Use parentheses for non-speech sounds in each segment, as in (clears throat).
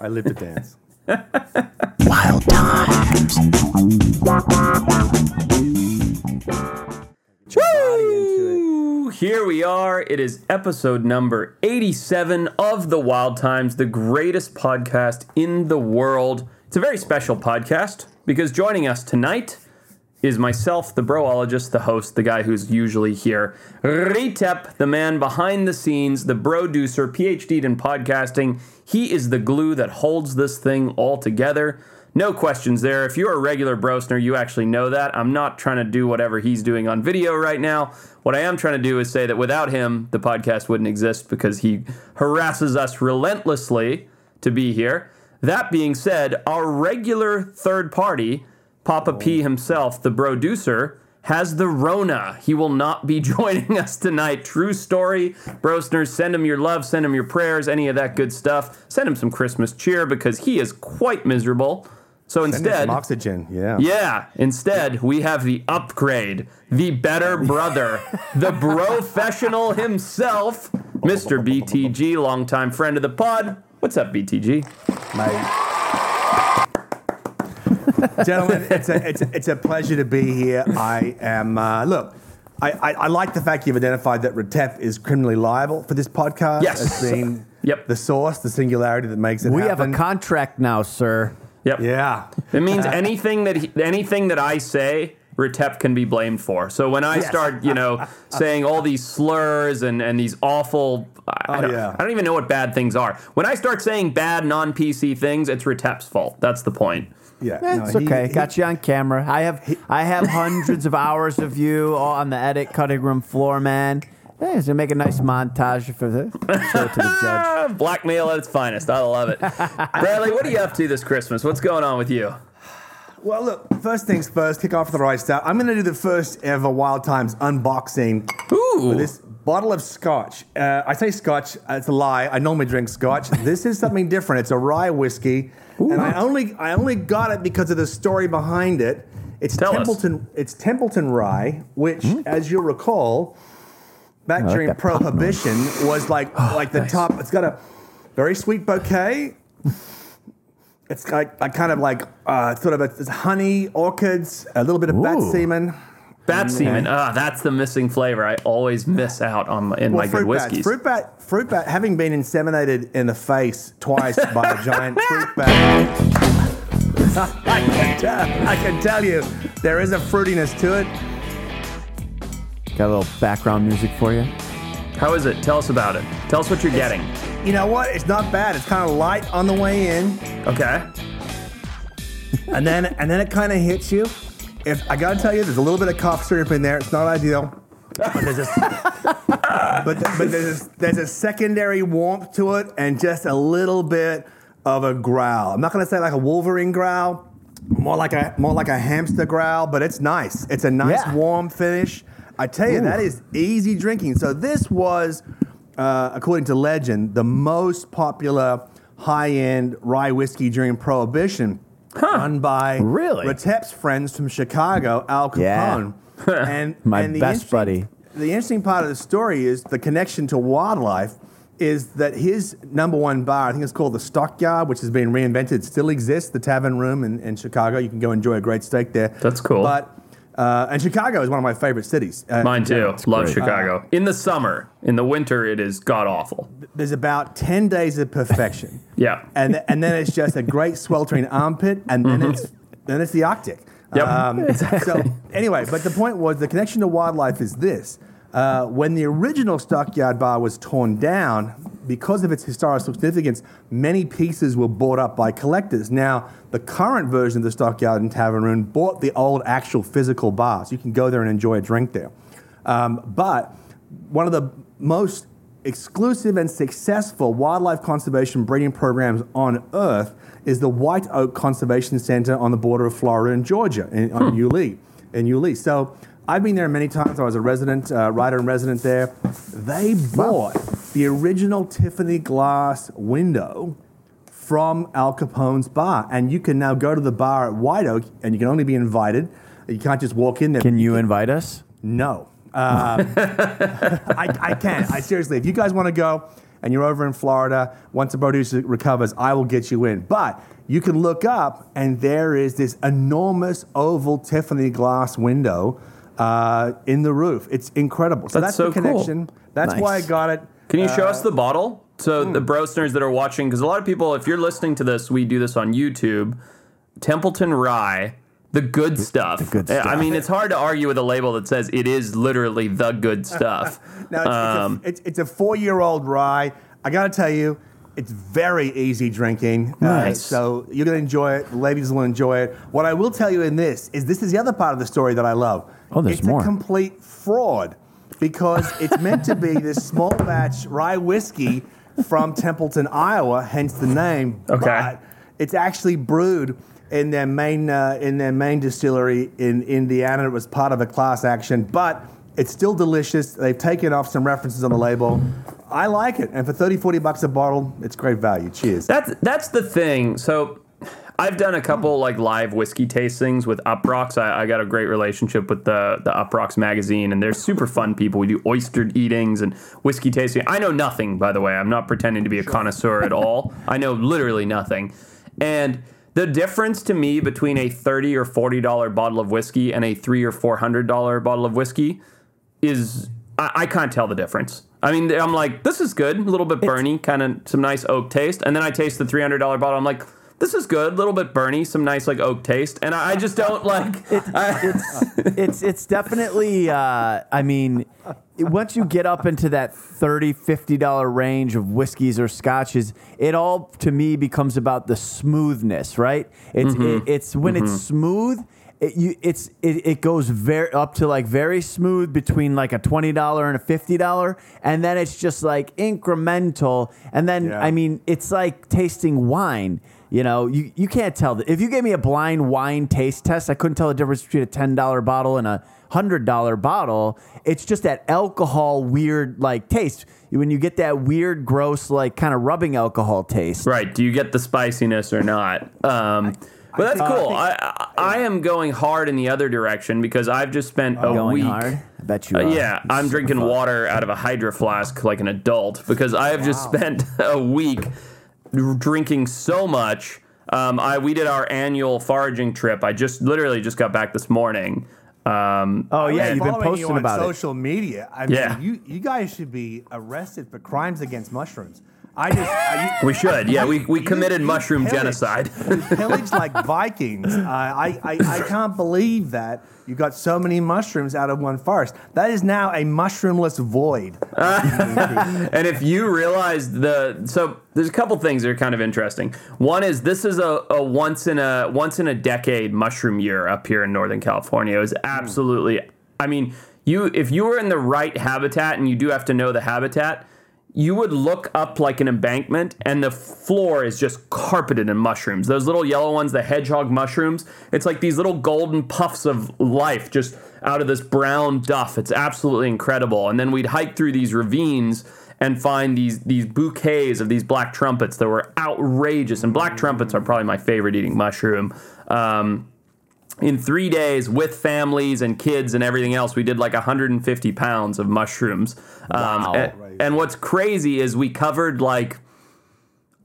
I live to dance. (laughs) Wild times. Woo! Here we are. It is episode number 87 of The Wild Times, the greatest podcast in the world. It's a very special podcast because joining us tonight is myself, the broologist, the host, the guy who's usually here. Retep, the man behind the scenes, the producer, PhD'd in podcasting. He is the glue that holds this thing all together. No questions there. If you're a regular Brosner, you actually know that. I'm not trying to do whatever he's doing on video right now. What I am trying to do is say that without him, the podcast wouldn't exist because he harasses us relentlessly to be here. That being said, our regular third party, Papa P oh. himself, the producer, has the Rona. He will not be (laughs) joining us tonight. True story. Brosners, send him your love, send him your prayers, any of that good stuff. Send him some Christmas cheer because he is quite miserable. So Send instead, some oxygen. Yeah. yeah, instead, we have the upgrade, the better (laughs) brother, the professional himself, Mr. BTG, longtime friend of the pod. What's up, BTG? My gentlemen, it's a, it's, a, it's a pleasure to be here. I am, uh, look, I, I, I like the fact you've identified that Retep is criminally liable for this podcast. Yes. As being Yep. the source, the singularity that makes it We have a contract now, sir. Yep. Yeah. It means anything that he, anything that I say, Retep can be blamed for. So when I start, you know, (laughs) saying all these slurs and, and these awful, I, Oh, don't, yeah. I don't even know what bad things are. When I start saying bad non PC things, it's Retep's fault. That's the point. Yeah. That's No, he- okay. he- Got you on camera. I have I have (laughs) hundreds of hours of you all on the edit cutting room floor, man. Yeah, so make a nice montage for the show to the judge. (laughs) Blackmail at its finest. I love it. (laughs) Bradley, what are you up to this Christmas? What's going on with you? Well, look, first things first, kick off the right start. I'm going to do the first ever Wild Times unboxing Ooh. with this bottle of scotch. Uh, I say scotch, it's a lie. I normally drink scotch. (laughs) this is something different. It's a rye whiskey, and I only I only got it because of the story behind it. It's Tell us. Templeton. It's Templeton rye, which, as you'll recall, back like during. Prohibition, was like like the top. It's got a very sweet bouquet. It's like, like kind of like uh, sort of a, honey, orchids, a little bit of bat semen. Bat semen. Ah, that's the missing flavor. I always miss out on my, in my good fruit bats. whiskeys. Fruit bat, fruit bat, having been inseminated in the face twice by a giant (laughs) fruit bat. I can, tell, I can tell you, there is a fruitiness to it. Got a little background music for you. How is it? Tell us about it. Tell us what you're getting. You know what? It's not bad. It's kind of light on the way in, Okay. and then and then it kind of hits you. If I gotta tell you, there's a little bit of cough syrup in there. It's not ideal. But there's a, (laughs) but, but there's, a, there's a secondary warmth to it and just a little bit of a growl. I'm not going to say like a Wolverine growl, more like a more like a hamster growl, but it's nice. It's a nice Yeah. warm finish. I tell you, that is easy drinking. So this was, uh, according to legend, the most popular high-end rye whiskey during Prohibition. Run by Really? Retep's friends from Chicago, Al Yeah. Capone. (laughs) and (laughs) My and the best interesting- buddy. The interesting part of the story is the connection to wildlife. Is that his number one bar? I think it's called the Stockyard, which has been reinvented. Still exists, the Tavern Room in, in Chicago. You can go enjoy a great steak there. That's cool. But uh, and Chicago is one of my favorite cities. Uh, Mine too. Love great. Chicago. in the summer, in the winter, it is god awful. There's about ten days of perfection. (laughs) Yeah. and and then it's just a great sweltering armpit, and then it's then it's the Arctic. Mm-hmm. Yep. (laughs) So anyway, but the point was the connection to wildlife is this: uh, when the original Stockyard Bar was torn down, because of its historical significance, many pieces were bought up by collectors. Now, the current version of the Stockyard and Tavern Room bought the old actual physical bar, so you can go there and enjoy a drink there. Um, but one of the most exclusive and successful wildlife conservation breeding programs on Earth is the White Oak Conservation Center on the border of Florida and Georgia, in, on Yulee, in Yulee. So I've been there many times. I was a resident, uh, writer and resident there. They bought the original Tiffany glass window from Al Capone's bar, and you can now go to the bar at White Oak, and you can only be invited. You can't just walk in there. Can you invite us? No. Uh, (laughs) I, I can. I seriously, if you guys want to go, and you're over in Florida, once the producer recovers, I will get you in. But you can look up, and there is this enormous oval Tiffany glass window uh, in the roof. It's incredible. So That's that's, so the cool. connection. That's why I got it. Can you show Uh, us the bottle? So hmm. the brosners that are watching, because a lot of people, if you're listening to this, we do this on YouTube. Templeton Rye, the good stuff. The good stuff. I mean, it's hard to argue with a label that says it is literally the good (laughs) stuff. Now, it's, Um, it's, a, it's, it's a four-year-old rye. I got to tell you, it's very easy drinking. Uh, Nice. so you're going to enjoy it. The ladies will enjoy it. What I will tell you in this is this is the other part of the story that I love. Oh, there's it's more. a complete fraud because it's meant to be this small batch rye whiskey from Templeton, Iowa, hence the name. Okay. But it's actually brewed in their main uh, in their main distillery in Indiana. It was part of a class action, but it's still delicious. They've taken off some references on the label. I like it, and for 30, 40 bucks a bottle, it's great value. Cheers. That's that's the thing. So I've done a couple like live whiskey tastings with Uproxx. I, I got a great relationship with the the Uproxx magazine, and they're super fun people. We do oyster eatings and whiskey tasting. I know nothing, by the way. I'm not pretending to be a connoisseur at all. (laughs) I know literally nothing. And the difference to me between a thirty or forty dollar bottle of whiskey and a three or four hundred dollar bottle of whiskey is I, I can't tell the difference. I mean, I'm like, this is good, a little bit burny, kind of some nice oak taste, and then I taste the three hundred dollar bottle. I'm like, this is good, a little bit burny, some nice like oak taste, and I, I just don't (laughs) like. I- it's it's definitely uh, i mean once you get up into that 30 50 dollar range of whiskeys or scotches it all to me becomes about the smoothness right? It's it, it's when it's smooth it, you, it's it, it goes very up to like very smooth between like a twenty dollar and a fifty dollar, and then it's just like incremental. And then Yeah. I mean, it's like tasting wine. You know, you, you can't tell. The, if you gave me a blind wine taste test, I couldn't tell the difference between a ten dollar bottle and a hundred dollar bottle. It's just that alcohol weird like taste. When you get that weird, gross, like kind of rubbing alcohol taste. right? Do you get the spiciness or not? Um, but that's think- cool. I I, I, I am going hard in the other direction because I've just spent a Going week. hard. I bet you. Uh, are. yeah, I'm drinking water out of a hydro flask like an adult because I have just spent (laughs) a week drinking so much. Um, I we did our annual foraging trip. I just literally just got back this morning. Um, Oh yeah, you've been following posting you on about it. social media. I mean, Yeah. you you guys should be arrested for crimes against mushrooms. I just I, we should, yeah, we, we committed mushroom pillaged- genocide. you pillaged like Vikings. (laughs) Uh, I, I I can't believe that you got so many mushrooms out of one forest. That is now a mushroomless void. (laughs) And if you realize the so there's a couple things that are kind of interesting. One is this is a, a once in a once in a decade mushroom year up here in Northern California. It was absolutely I mean, you if you were in the right habitat and you do have to know the habitat, you would look up like an embankment and the floor is just carpeted in mushrooms. Those little yellow ones, the hedgehog mushrooms, it's like these little golden puffs of life just out of this brown duff. It's absolutely incredible. And then we'd hike through these ravines and find these these bouquets of these black trumpets that were outrageous. And black trumpets are probably my favorite eating mushroom. Um, in three days with families and kids and everything else, we did like 150 pounds of mushrooms. Um, Wow. And, what's crazy is we covered like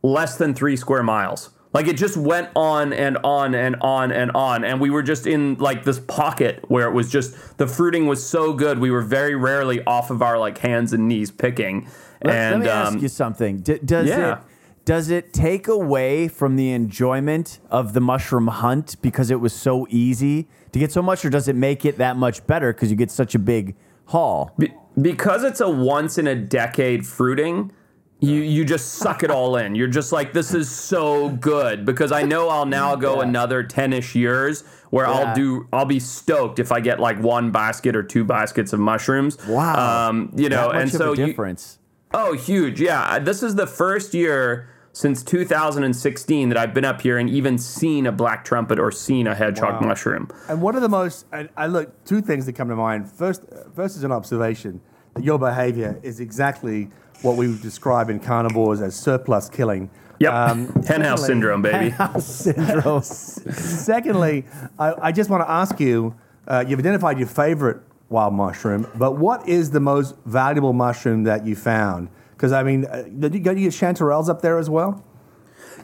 less than three square miles. Like it just went on and on and on and on. And we were just in like this pocket where it was just the fruiting was so good. We were very rarely off of our like hands and knees picking. Let, and let me um, ask you something. D- does yeah. it does it take away from the enjoyment of the mushroom hunt because it was so easy to get so much, or does it make it that much better because you get such a big haul? Be- because it's a once in a decade fruiting, you you just suck it all in. You're just like, this is so good because I know I'll now go Yeah. another ten ish years where Yeah. I'll do I'll be stoked if I get like one basket or two baskets of mushrooms. Wow. Um, you know, and so a you, difference. Oh, huge. Yeah. This is the first year since 2016 that I've been up here and even seen a black trumpet or seen a hedgehog Wow. mushroom. And one of the most, I, I look, two things that come to mind. First, first is an observation that your behavior is exactly what we would describe in carnivores as surplus killing. Yep. Um, (laughs) Henhouse secondly- syndrome, baby. (laughs) Syndrome. (laughs) Secondly, I, I just want to ask you uh, you've identified your favorite wild mushroom, but what is the most valuable mushroom that you found? Because I mean, uh, did you get you get chanterelles up there as well?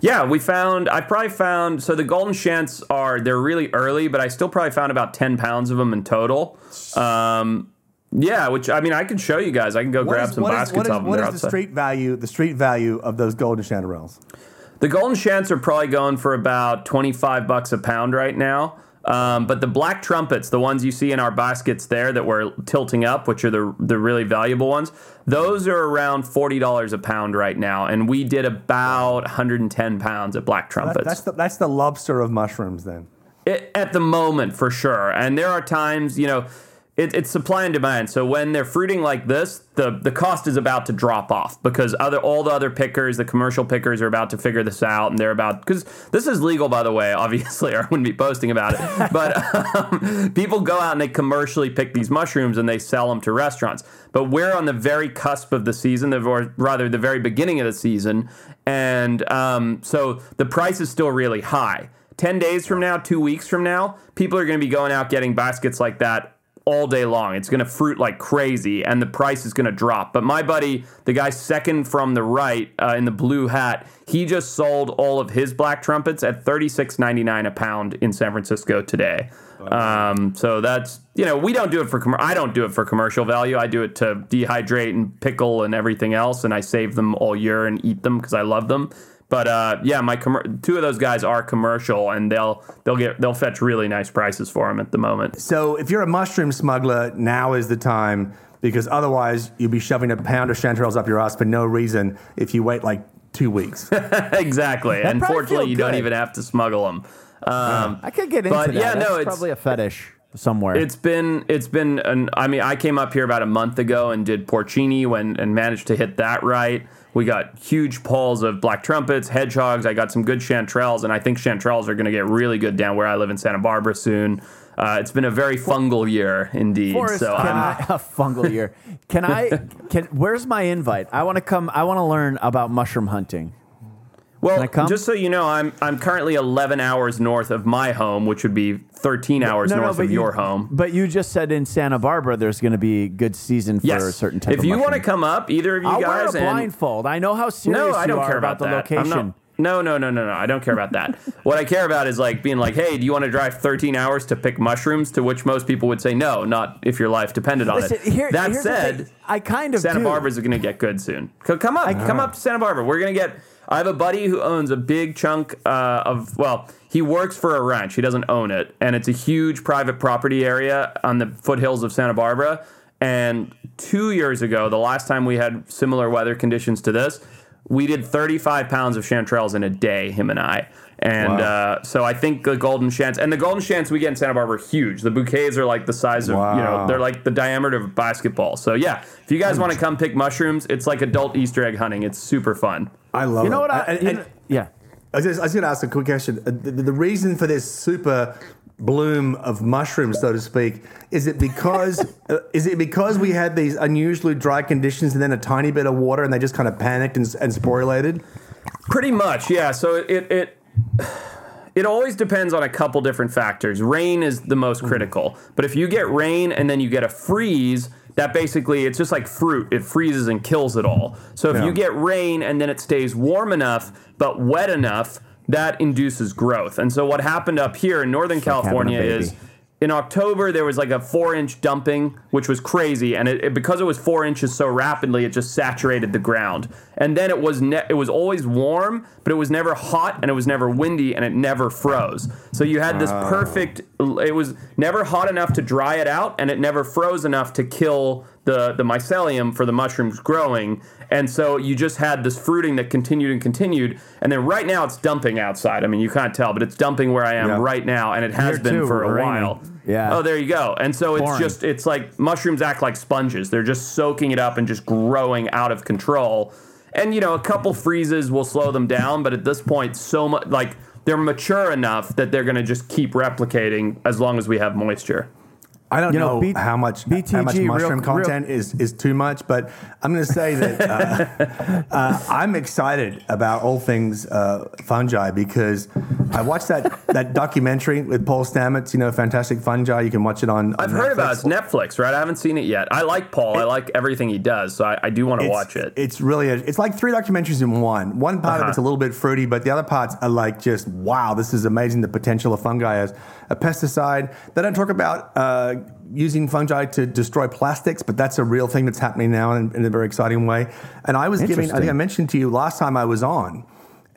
Yeah, we found. I probably found. So the golden shants are they're really early, but I still probably found about ten pounds of them in total. Um, yeah, which I mean, I can show you guys. I can go What grab is- some is- baskets what is, of them. what They're the outside. street value? The street value of those golden chanterelles. The golden shants are probably going for about 25 bucks a pound right now. Um, but the black trumpets, the ones you see in our baskets there that we're tilting up, which are the the really valuable ones, those are around forty dollars a pound right now, and we did about 110 pounds of black That- trumpets. that's the that's the lobster of mushrooms. Then It, at the moment, for sure. And there are times, you know, it, it's supply and demand. So when they're fruiting like this, the the cost is about to drop off because other all the other pickers, the commercial pickers, are about to figure this out, and they're about because this is legal, by the way. (laughs) Obviously, or I wouldn't be posting about it. (laughs) But um, people go out and they commercially pick these mushrooms and they sell them to restaurants. But we're on the very cusp of the season, the- or rather, the very beginning of the season, and um, so the price is still really high. 10 days from now, two weeks from now, people are going to be going out getting baskets like that all day long. It's going to fruit like crazy and the price is going to drop. But my buddy, the guy second from the right uh, in the blue hat, he just sold all of his black trumpets at $36.99 a pound in San Francisco today. Um, so that's, you know, we don't do it for, com- I don't do it for commercial value. I do it to dehydrate and pickle and everything else. And I save them all year and eat them because I love them. But uh, yeah, my commer two of those guys are commercial, and they'll they'll get they'll fetch really nice prices for them at the moment. So if you're a mushroom smuggler, now is the time because otherwise you'll be shoving a pound of chanterelles up your ass for no reason if you wait like two weeks. (laughs) exactly. probably Unfortunately, feel you don't even have to smuggle them. Um, I could get into But, that. yeah, no, it's- probably a fetish somewhere. It's been it's been an I mean I came up here about a month ago and did porcini when and managed to hit that right. We got huge pulls of black trumpets, hedgehogs. I got some good chanterelles, and I think chanterelles are going to get really good down where I live in Santa Barbara soon. Uh, it's been a very fungal year indeed. Forrest, so can I'm, I, (laughs) a fungal year. Can I? Can where's my invite? I want to come. I want to learn about mushroom hunting. Well, just so you know, I'm I'm currently 11 hours north of my home, which would be 13 hours north but of you- your home. But you just said in Santa Barbara there's going to be good season for Yes. a certain type if you want to come up, either of you I'll guys, wear a and blindfold. I know how serious no, I don't care about, about, the location. no, no, no, no, no. I don't care about that. (laughs) what I care about is like being like, hey, do you want to drive 13 hours to pick mushrooms? To which most people would say no, not if your life depended on Listen, it. here- that said. I kind of Santa do. Barbara's going to get good soon. Come up, come up to Santa Barbara. We're going to get. I have a buddy who owns a big chunk uh, of. Well, he works for a ranch. He doesn't own it, and it's a huge private property area on the foothills of Santa Barbara. And two years ago, the last time we had similar weather conditions to this, we did 35 pounds of chanterelles in a day. Him and I. And Wow. uh, so I think the golden shants and the golden shants we get in Santa Barbara are huge. The bouquets are like the size of you know they're like the diameter of a basketball. So yeah, if you guys want to come pick mushrooms, it's like adult Easter egg hunting. It's super fun. I love it. You know it. what? I, And- you and- yeah. I was, just, I was going to ask a quick question. Uh, The, the reason for this super bloom of mushrooms, so to speak, is it because (laughs) uh, is it because we had these unusually dry conditions and then a tiny bit of water and they just kind of panicked and, and sporulated? Pretty much, yeah. So it it it always depends on a couple different factors. Rain is the most mm-hmm. critical, but if you get rain and then you get a freeze, that basically it's just like fruit. It freezes and kills it all. So if Yeah. you get rain and then it stays warm enough but wet enough, that induces growth. And so what happened up here in Northern like a California baby. is in October there was like a four inch dumping, which was crazy, and it, it- because it was four inches so rapidly, it just saturated the ground. And then it was ne- it was always warm, but it was never hot and it was never windy and it never froze. So you had this perfect. It was never hot enough to dry it out, and it never froze enough to kill the the mycelium for the mushrooms growing. And so you just had this fruiting that continued and continued, and then right now it's dumping outside. I mean, you can't tell, but it's dumping where I am Yeah. right now, and it has Here been too, for a while. Yeah. Oh, there you go. And so it's Pouring. just it's like mushrooms act like sponges. They're just soaking it up and just growing out of control. And you know, a couple freezes will slow them down, but at this point, so much like they're mature enough that they're going to just keep replicating as long as we have moisture. I don't You know, know, B- how much how much mushroom real- content is is too much, but I'm going to say that uh, (laughs) uh, I'm excited about all things uh, fungi because I watched that that documentary with Paul Stamets. You know, Fantastic Fungi. You can watch it on. I've on heard about it. Netflix. It's Netflix, right? I haven't seen it yet. I like Paul. I like everything he does, so I, I do want to watch it. It's really a, it's like three documentaries in one. One part of Uh-huh. it's a little bit fruity, but the other parts are like just wow, this is amazing. The potential of fungi as a pesticide. They don't talk about uh, using fungi to destroy plastics, but that's a real thing that's happening now in, in a very exciting way. And I was giving, I think I mentioned to you last time I was on,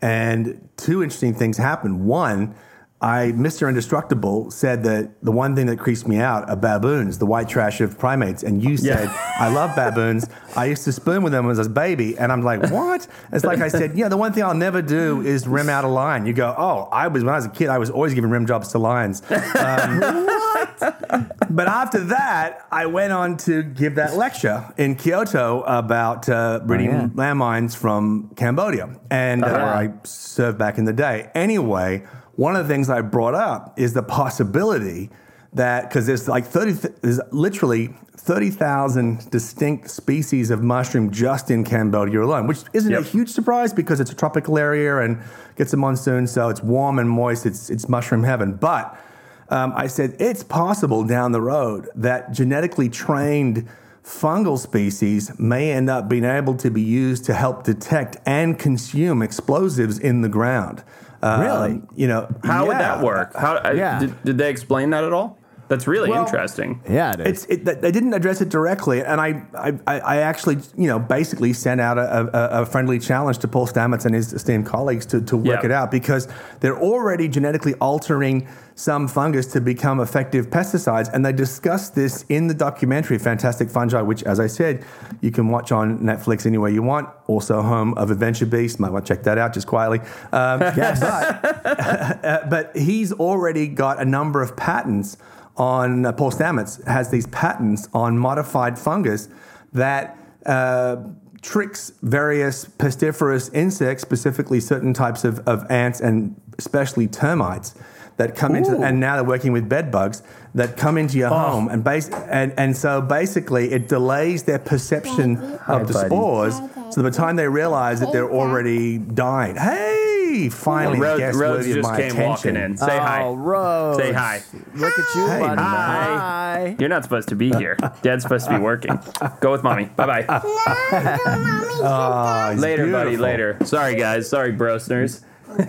and two interesting things happened. One. I, Mr. Indestructible, said that the one thing that creeps me out are baboons, the white trash of primates. And you said, I love baboons. I used to spoon with them as a baby. And I'm like, what? It's like I said, yeah, the one thing I'll never do is rim out a lion. You go, oh, I was, when I was a kid, I was always giving rim jobs to lions. Um, but after that, I went on to give that lecture in Kyoto about uh, breeding yeah. landmines from Cambodia, and uh, where I served back in the day. Anyway, one of the things I brought up is the possibility that because there's like thirty, there's literally thirty thousand distinct species of mushroom just in Cambodia alone, which isn't Yep. a huge surprise because it's a tropical area and gets a monsoon, so it's warm and moist. It's it's mushroom heaven, but um, I said it's possible down the road that genetically trained fungal species may end up being able to be used to help detect and consume explosives in the ground. Um, Really? You know, How would that work? How Yeah. did, did they explain that at all? That's really Well, interesting. Yeah, it is. It's it, they didn't address it directly, and I, I, I I actually, you know, basically sent out a, a, a friendly challenge to Paul Stamets and his esteemed colleagues to, to work Yeah. it out because they're already genetically altering some fungus to become effective pesticides, and they discussed this in the documentary Fantastic Fungi, which, as I said, you can watch on Netflix anywhere you want. Also, home of Adventure Beast. Might want to check that out just quietly. Um, Yes. (laughs) but (laughs) uh, but he's already got a number of patents on uh, Paul Stamets has these patents on modified fungus that uh, tricks various pestiferous insects, specifically certain types of, of ants and especially termites that come into and now they're working with bed bugs that come into your home and base and, and so basically it delays their perception of the spores so by the time they realize that they're already dying. Hey finally Rhodes, guess Rhodes of just my came attention. walking in. Say hi. Oh, Rose. Say hi. Look at you, Hey, buddy. hi. Hi. You're not supposed to be here. Dad's supposed to be working. Go with mommy. Bye bye. (laughs) Oh, he's Later, buddy. beautiful. Later. Sorry, guys. Sorry, brosners.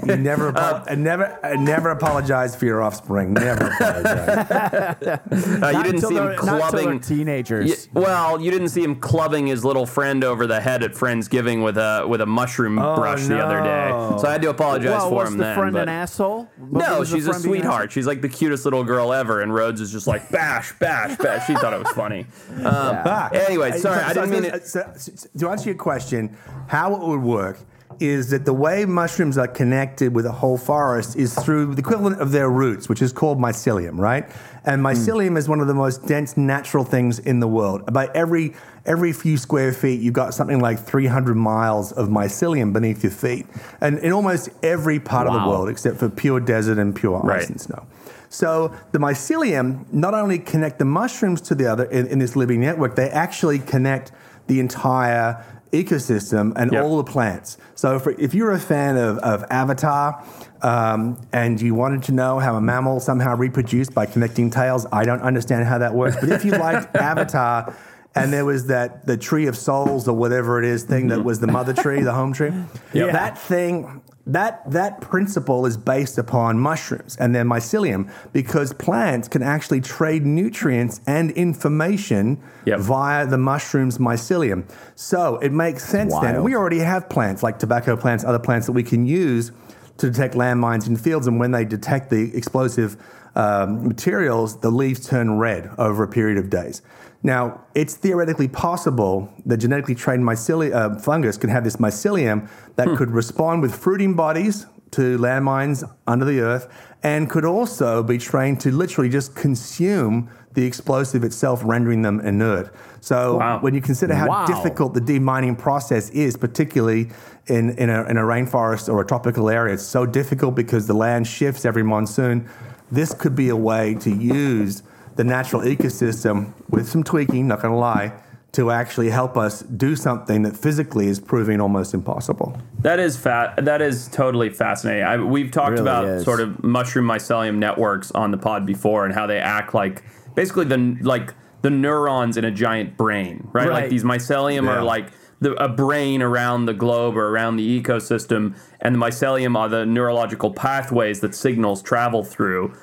You never, apo- I never, I never apologize for your offspring. Never apologize. (laughs) Uh, you didn't see him they're- not clubbing. teenagers. Y- well, you didn't see him clubbing his little friend over the head at Friendsgiving with a with a mushroom brush the other day. So I had to apologize well, for was him the then. friend but- an asshole? What no, was she's a friend being an sweetheart. She's like the cutest little girl ever, and Rhodes is just like bash, bash, bash. She thought it was funny. Um, Ah, Anyway, sorry, so- I didn't so- mean it. so- so- to answer your question, how it would work is that the way mushrooms are connected with a whole forest is through the equivalent of their roots, which is called mycelium, right? And Hmm. mycelium is one of the most dense natural things in the world. About every every few square feet, you've got something like 300 miles of mycelium beneath your feet, and in almost every part of the world except for pure desert and pure ice Right. and snow. So the mycelium not only connect the mushrooms to the other in, in this living network, they actually connect the entire ecosystem and Yep. all the plants. So if, if you're a fan of, of Avatar um, and you wanted to know how a mammal somehow reproduced by connecting tails, I don't understand how that works. But if you (laughs) liked Avatar and there was that the tree of souls or whatever it is thing that was the mother tree, the home tree, (laughs) Yep. that thing that that principle is based upon mushrooms and their mycelium because plants can actually trade nutrients and information Yep. via the mushroom's mycelium. So it makes sense then. We already have plants like tobacco plants, other plants that we can use to detect landmines in fields, and when they detect the explosive um, materials, the leaves turn red over a period of days. Now, it's theoretically possible that genetically trained mycelium, uh, fungus can have this mycelium that could respond with fruiting bodies to landmines under the earth and could also be trained to literally just consume the explosive itself, rendering them inert. So Wow. when you consider how Wow. difficult the demining process is, particularly in, in, a, in a rainforest or a tropical area, it's so difficult because the land shifts every monsoon. This could be a way to use the natural ecosystem with some tweaking, not going to lie, to actually help us do something that physically is proving almost impossible. That is fat. That is totally fascinating. I, we've talked Really about is. sort of mushroom mycelium networks on the pod before, and how they act like basically the like the neurons in a giant brain, right? Like these mycelium Yeah. are like the, a brain around the globe or around the ecosystem, and the mycelium are the neurological pathways that signals travel through.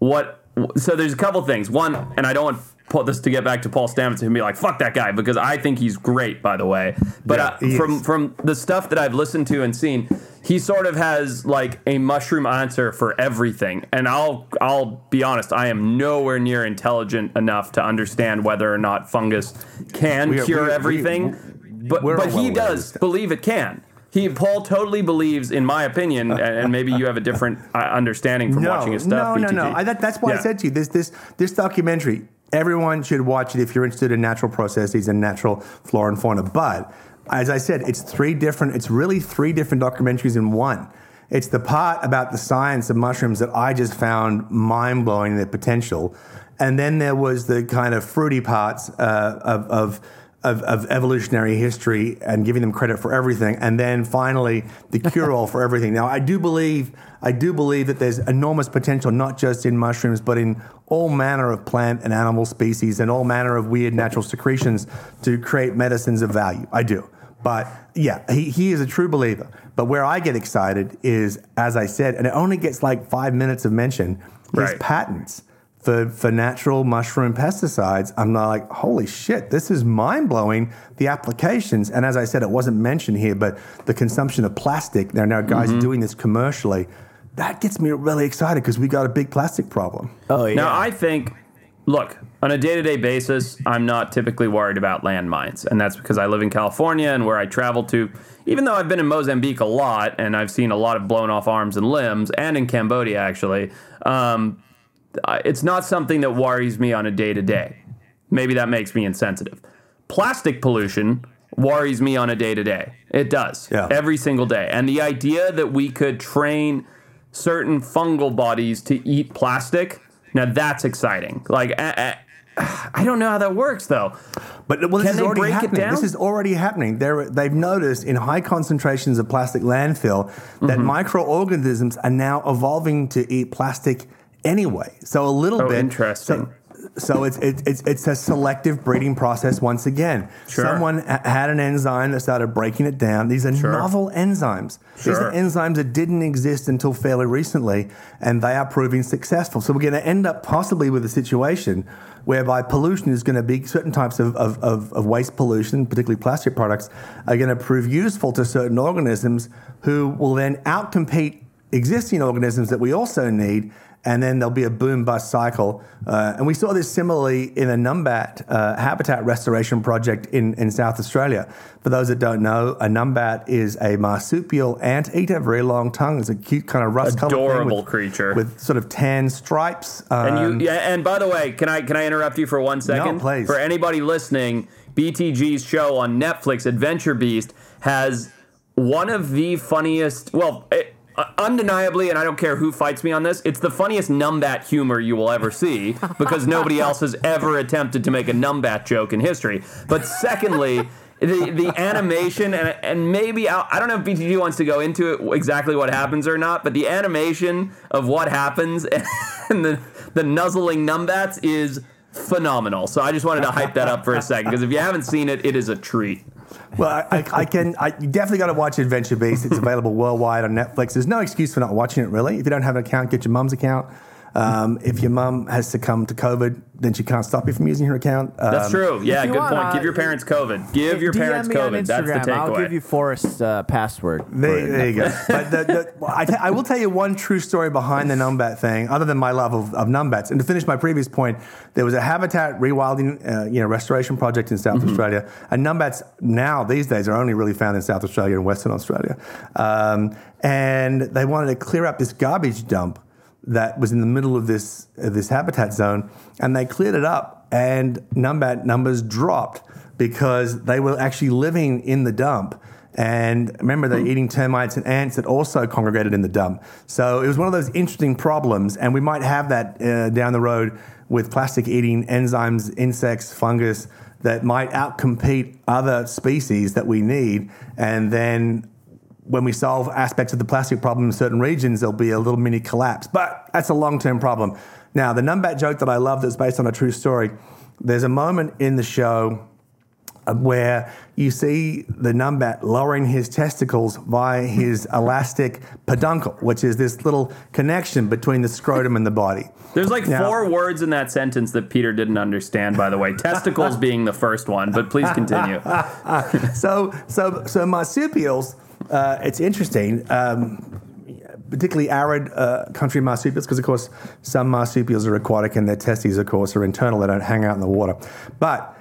What? So there's a couple things. One, and I don't want Paul, this to get back to Paul Stamets and be like, "Fuck that guy," because I think he's great, by the way. But Yeah, uh, from is. from the stuff that I've listened to and seen, he sort of has like a mushroom answer for everything. And I'll I'll be honest, I am nowhere near intelligent enough to understand whether or not fungus can are- cure we- we- everything. but we're but well he does believe it can. He Paul totally believes, in my opinion, and, maybe you have a different uh, understanding from watching his stuff. No, no, no. I, that, that's why Yeah. I said to you this this this documentary. Everyone should watch it if you're interested in natural processes and natural flora and fauna. But as I said, it's three different. It's really three different documentaries in one. It's the part about the science of mushrooms that I just found mind blowing their potential, and then there was the kind of fruity parts uh, of. of of, of evolutionary history and giving them credit for everything, and then finally the (laughs) cure-all for everything. Now, I do believe, I do believe that there's enormous potential not just in mushrooms, but in all manner of plant and animal species and all manner of weird natural secretions to create medicines of value. I do. But yeah, he, he is a true believer. But where I get excited is, as I said, and it only gets like five minutes of mention, his Right. patents for, for natural mushroom pesticides, I'm not like, holy shit, this is mind blowing. The applications, and as I said, it wasn't mentioned here, but the consumption of plastic, there are now guys Mm-hmm. doing this commercially. That gets me really excited because we got a big plastic problem. Oh yeah. Now, I think, look, on a day to day basis, I'm not typically worried about landmines. And that's because I live in California and where I travel to, even though I've been in Mozambique a lot and I've seen a lot of blown off arms and limbs, and in Cambodia, actually, um, I- it's not something that worries me on a day to day. Maybe that makes me insensitive. Plastic pollution worries me on a day to day. It does. Yeah. Every single day. And the idea that we could train certain fungal bodies to eat plastic, now that's exciting. Like, I, I, I don't know how that works though. But well, this Can is already break it happening. down? This is already happening. They're, they've noticed in high concentrations of plastic landfill that Mm-hmm. microorganisms are now evolving to eat plastic anyway. So a little Oh, bit interesting. So, so it's, it's it's a selective breeding process once again. Sure. Someone had an enzyme that started breaking it down. These are Sure. novel enzymes. Sure. These are enzymes that didn't exist until fairly recently, and they are proving successful. So we're going to end up possibly with a situation whereby pollution is going to be certain types of, of, of, of waste pollution, particularly plastic products, are going to prove useful to certain organisms who will then outcompete existing organisms that we also need. And then there'll be a boom bust cycle. Uh, and we saw this similarly in a numbat uh, habitat restoration project in, in South Australia. For those that don't know, a numbat is a marsupial anteater, very long tongue. It's a cute kind of rust colored Adorable with, creature. with sort of tan stripes. And Um, you, yeah, and by the way, can I can I interrupt you for one second? No, please. For anybody listening, BTG's show on Netflix, Adventure Beast, has one of the funniest. Well, it, Uh, undeniably, and I don't care who fights me on this, it's the funniest numbat humor you will ever see because nobody else has ever attempted to make a numbat joke in history. But secondly. The, the animation and, and maybe I, I don't know if BTG wants to go into it exactly what happens or not, but the animation of what happens (laughs) and the the nuzzling numbats is phenomenal. So I just wanted to hype that up for a second because if you haven't seen it, it is a treat. Well, I, I, I can. I, you definitely got to watch Adventure Beast. It's available worldwide on Netflix. There's no excuse for not watching it, really. If you don't have an account, get your mum's account. Um, if your mum has succumbed to COVID, then she can't stop you from using her account. That's Um, true. Yeah, good want, point. uh, Give your parents COVID. Give your DM parents me on COVID. That's the Instagram. I'll give you Forrest's uh, password. for There, it. there you go. (laughs) But the, the, I, t- I will tell you one true story behind the numbat thing, other than my love of, of numbats. And to finish my previous point, there was a habitat rewilding, uh, you know, restoration project in South Australia. And numbats now these days are only really found in South Australia and Western Australia. Um, and they wanted to clear up this garbage dump that was in the middle of this uh, this habitat zone, and they cleared it up, and numbat numbers dropped because they were actually living in the dump. And remember, they're eating termites and ants that also congregated in the dump. So it was one of those interesting problems, and we might have that uh, down the road with plastic eating enzymes, insects, fungus, that might outcompete other species that we need, and then when we solve aspects of the plastic problem in certain regions, there'll be a little mini collapse. But that's a long term problem. Now, the numbat joke that I love that's based on a true story, there's a moment in the show uh, where you see the numbat lowering his testicles via his (laughs) elastic peduncle, which is this little connection between the scrotum and the body. There's like Now- four words in that sentence that Peter didn't understand, by the way. (laughs) Testicles being the first one, but please continue. (laughs) so so so marsupials uh, it's interesting um, particularly arid uh, country marsupials because of course some marsupials are aquatic and their testes of course are internal they don't hang out in the water but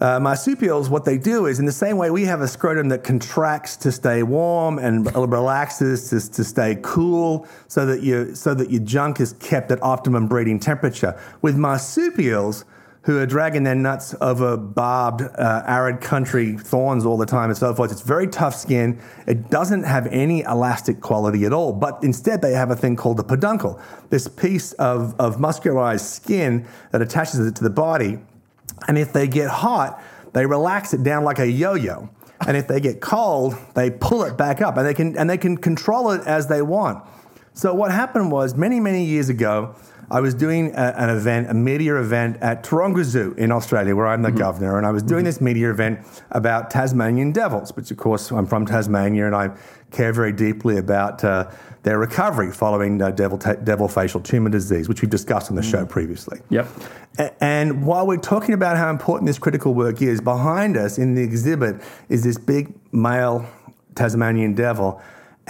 uh, marsupials, what they do is in the same way we have a scrotum that contracts to stay warm and relaxes to, to stay cool, so that you so that your junk is kept at optimum breeding temperature. With marsupials, who are dragging their nuts over barbed, uh, arid country thorns all the time and so forth. It's very tough skin. It doesn't have any elastic quality at all, but instead they have a thing called the peduncle, this piece of, of muscularized skin that attaches it to the body. And if they get hot, they relax it down like a yo-yo. And if they get cold, they pull it back up and they can and they can control it as they want. So what happened was many, many years ago, I was doing a, an event, a media event at Taronga Zoo in Australia, where I'm the governor, and I was doing this media event about Tasmanian devils, which of course I'm from Tasmania, and I care very deeply about uh, their recovery following uh, devil, ta- devil facial tumor disease, which we've discussed on the show previously. Yep. A- And while we're talking about how important this critical work is, behind us in the exhibit is this big male Tasmanian devil.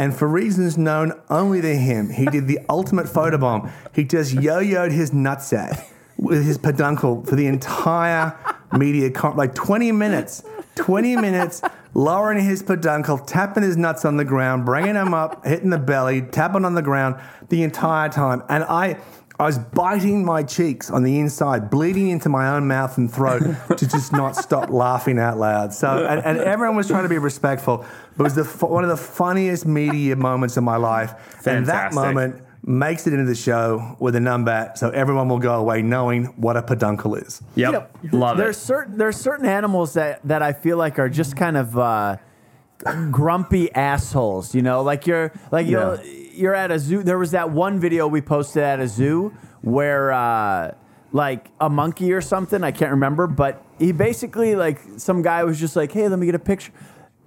And for reasons known only to him, he did the ultimate photobomb. He just yo-yoed his nutsack with his peduncle for the entire media comp, like 20 minutes. 20 minutes, lowering his peduncle, tapping his nuts on the ground, bringing them up, hitting the belly, tapping on the ground the entire time. And I, I was biting my cheeks on the inside, bleeding into my own mouth and throat (laughs) to just not stop laughing out loud. So, and, and everyone was trying to be respectful. It was the, one of the funniest media moments of my life. And that moment makes it into the show with a numbat, so everyone will go away knowing what a peduncle is. Yep. Love there's it. certain there's certain animals that that I feel like are just kind of uh, grumpy assholes. You know, like you're like Yeah. you're you're at a zoo. There was that one video we posted at a zoo where uh, like a monkey or something. I can't remember, but he basically like some guy was just like, "Hey, let me get a picture."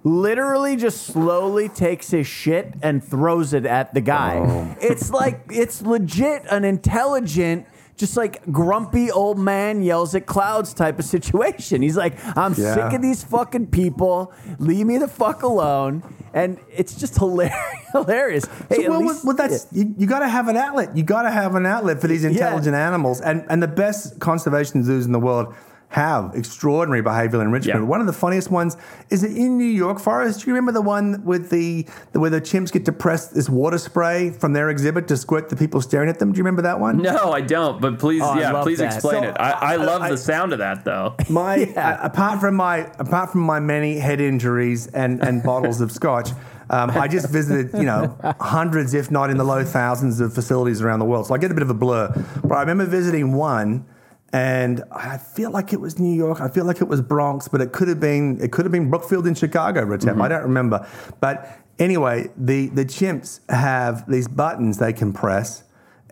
Literally, just slowly takes his shit and throws it at the guy. Oh. It's like it's legit an intelligent just like grumpy old man yells at clouds type of situation. He's like, I'm Yeah. sick of these fucking people. Leave me the fuck alone. And it's just (laughs) hilarious. hilarious. Hey, So, well, least- well, that's you, you got to have an outlet. You got to have an outlet for these intelligent animals, and and the best conservation zoos in the world have extraordinary behavioral enrichment. Yeah. One of the funniest ones is it in New York Forest. Do you remember the one with the, the where the chimps get depressed? this water spray from their exhibit to squirt the people staring at them? Do you remember that one? No, I don't. But please, Oh, yeah, please that. explain So, it. I, I love I- the sound of that, though. (laughs) My Yeah. uh, apart from my apart from my many head injuries and and bottles of scotch, um, I just visited you know (laughs) hundreds, if not in the low thousands, of facilities around the world. So I get a bit of a blur. But I remember visiting one, and I feel like it was New York. I feel like it was Bronx, but it could have been it could have been Brookfield in Chicago, Retep. I mm-hmm. don't remember. But anyway, the the chimps have these buttons they can press.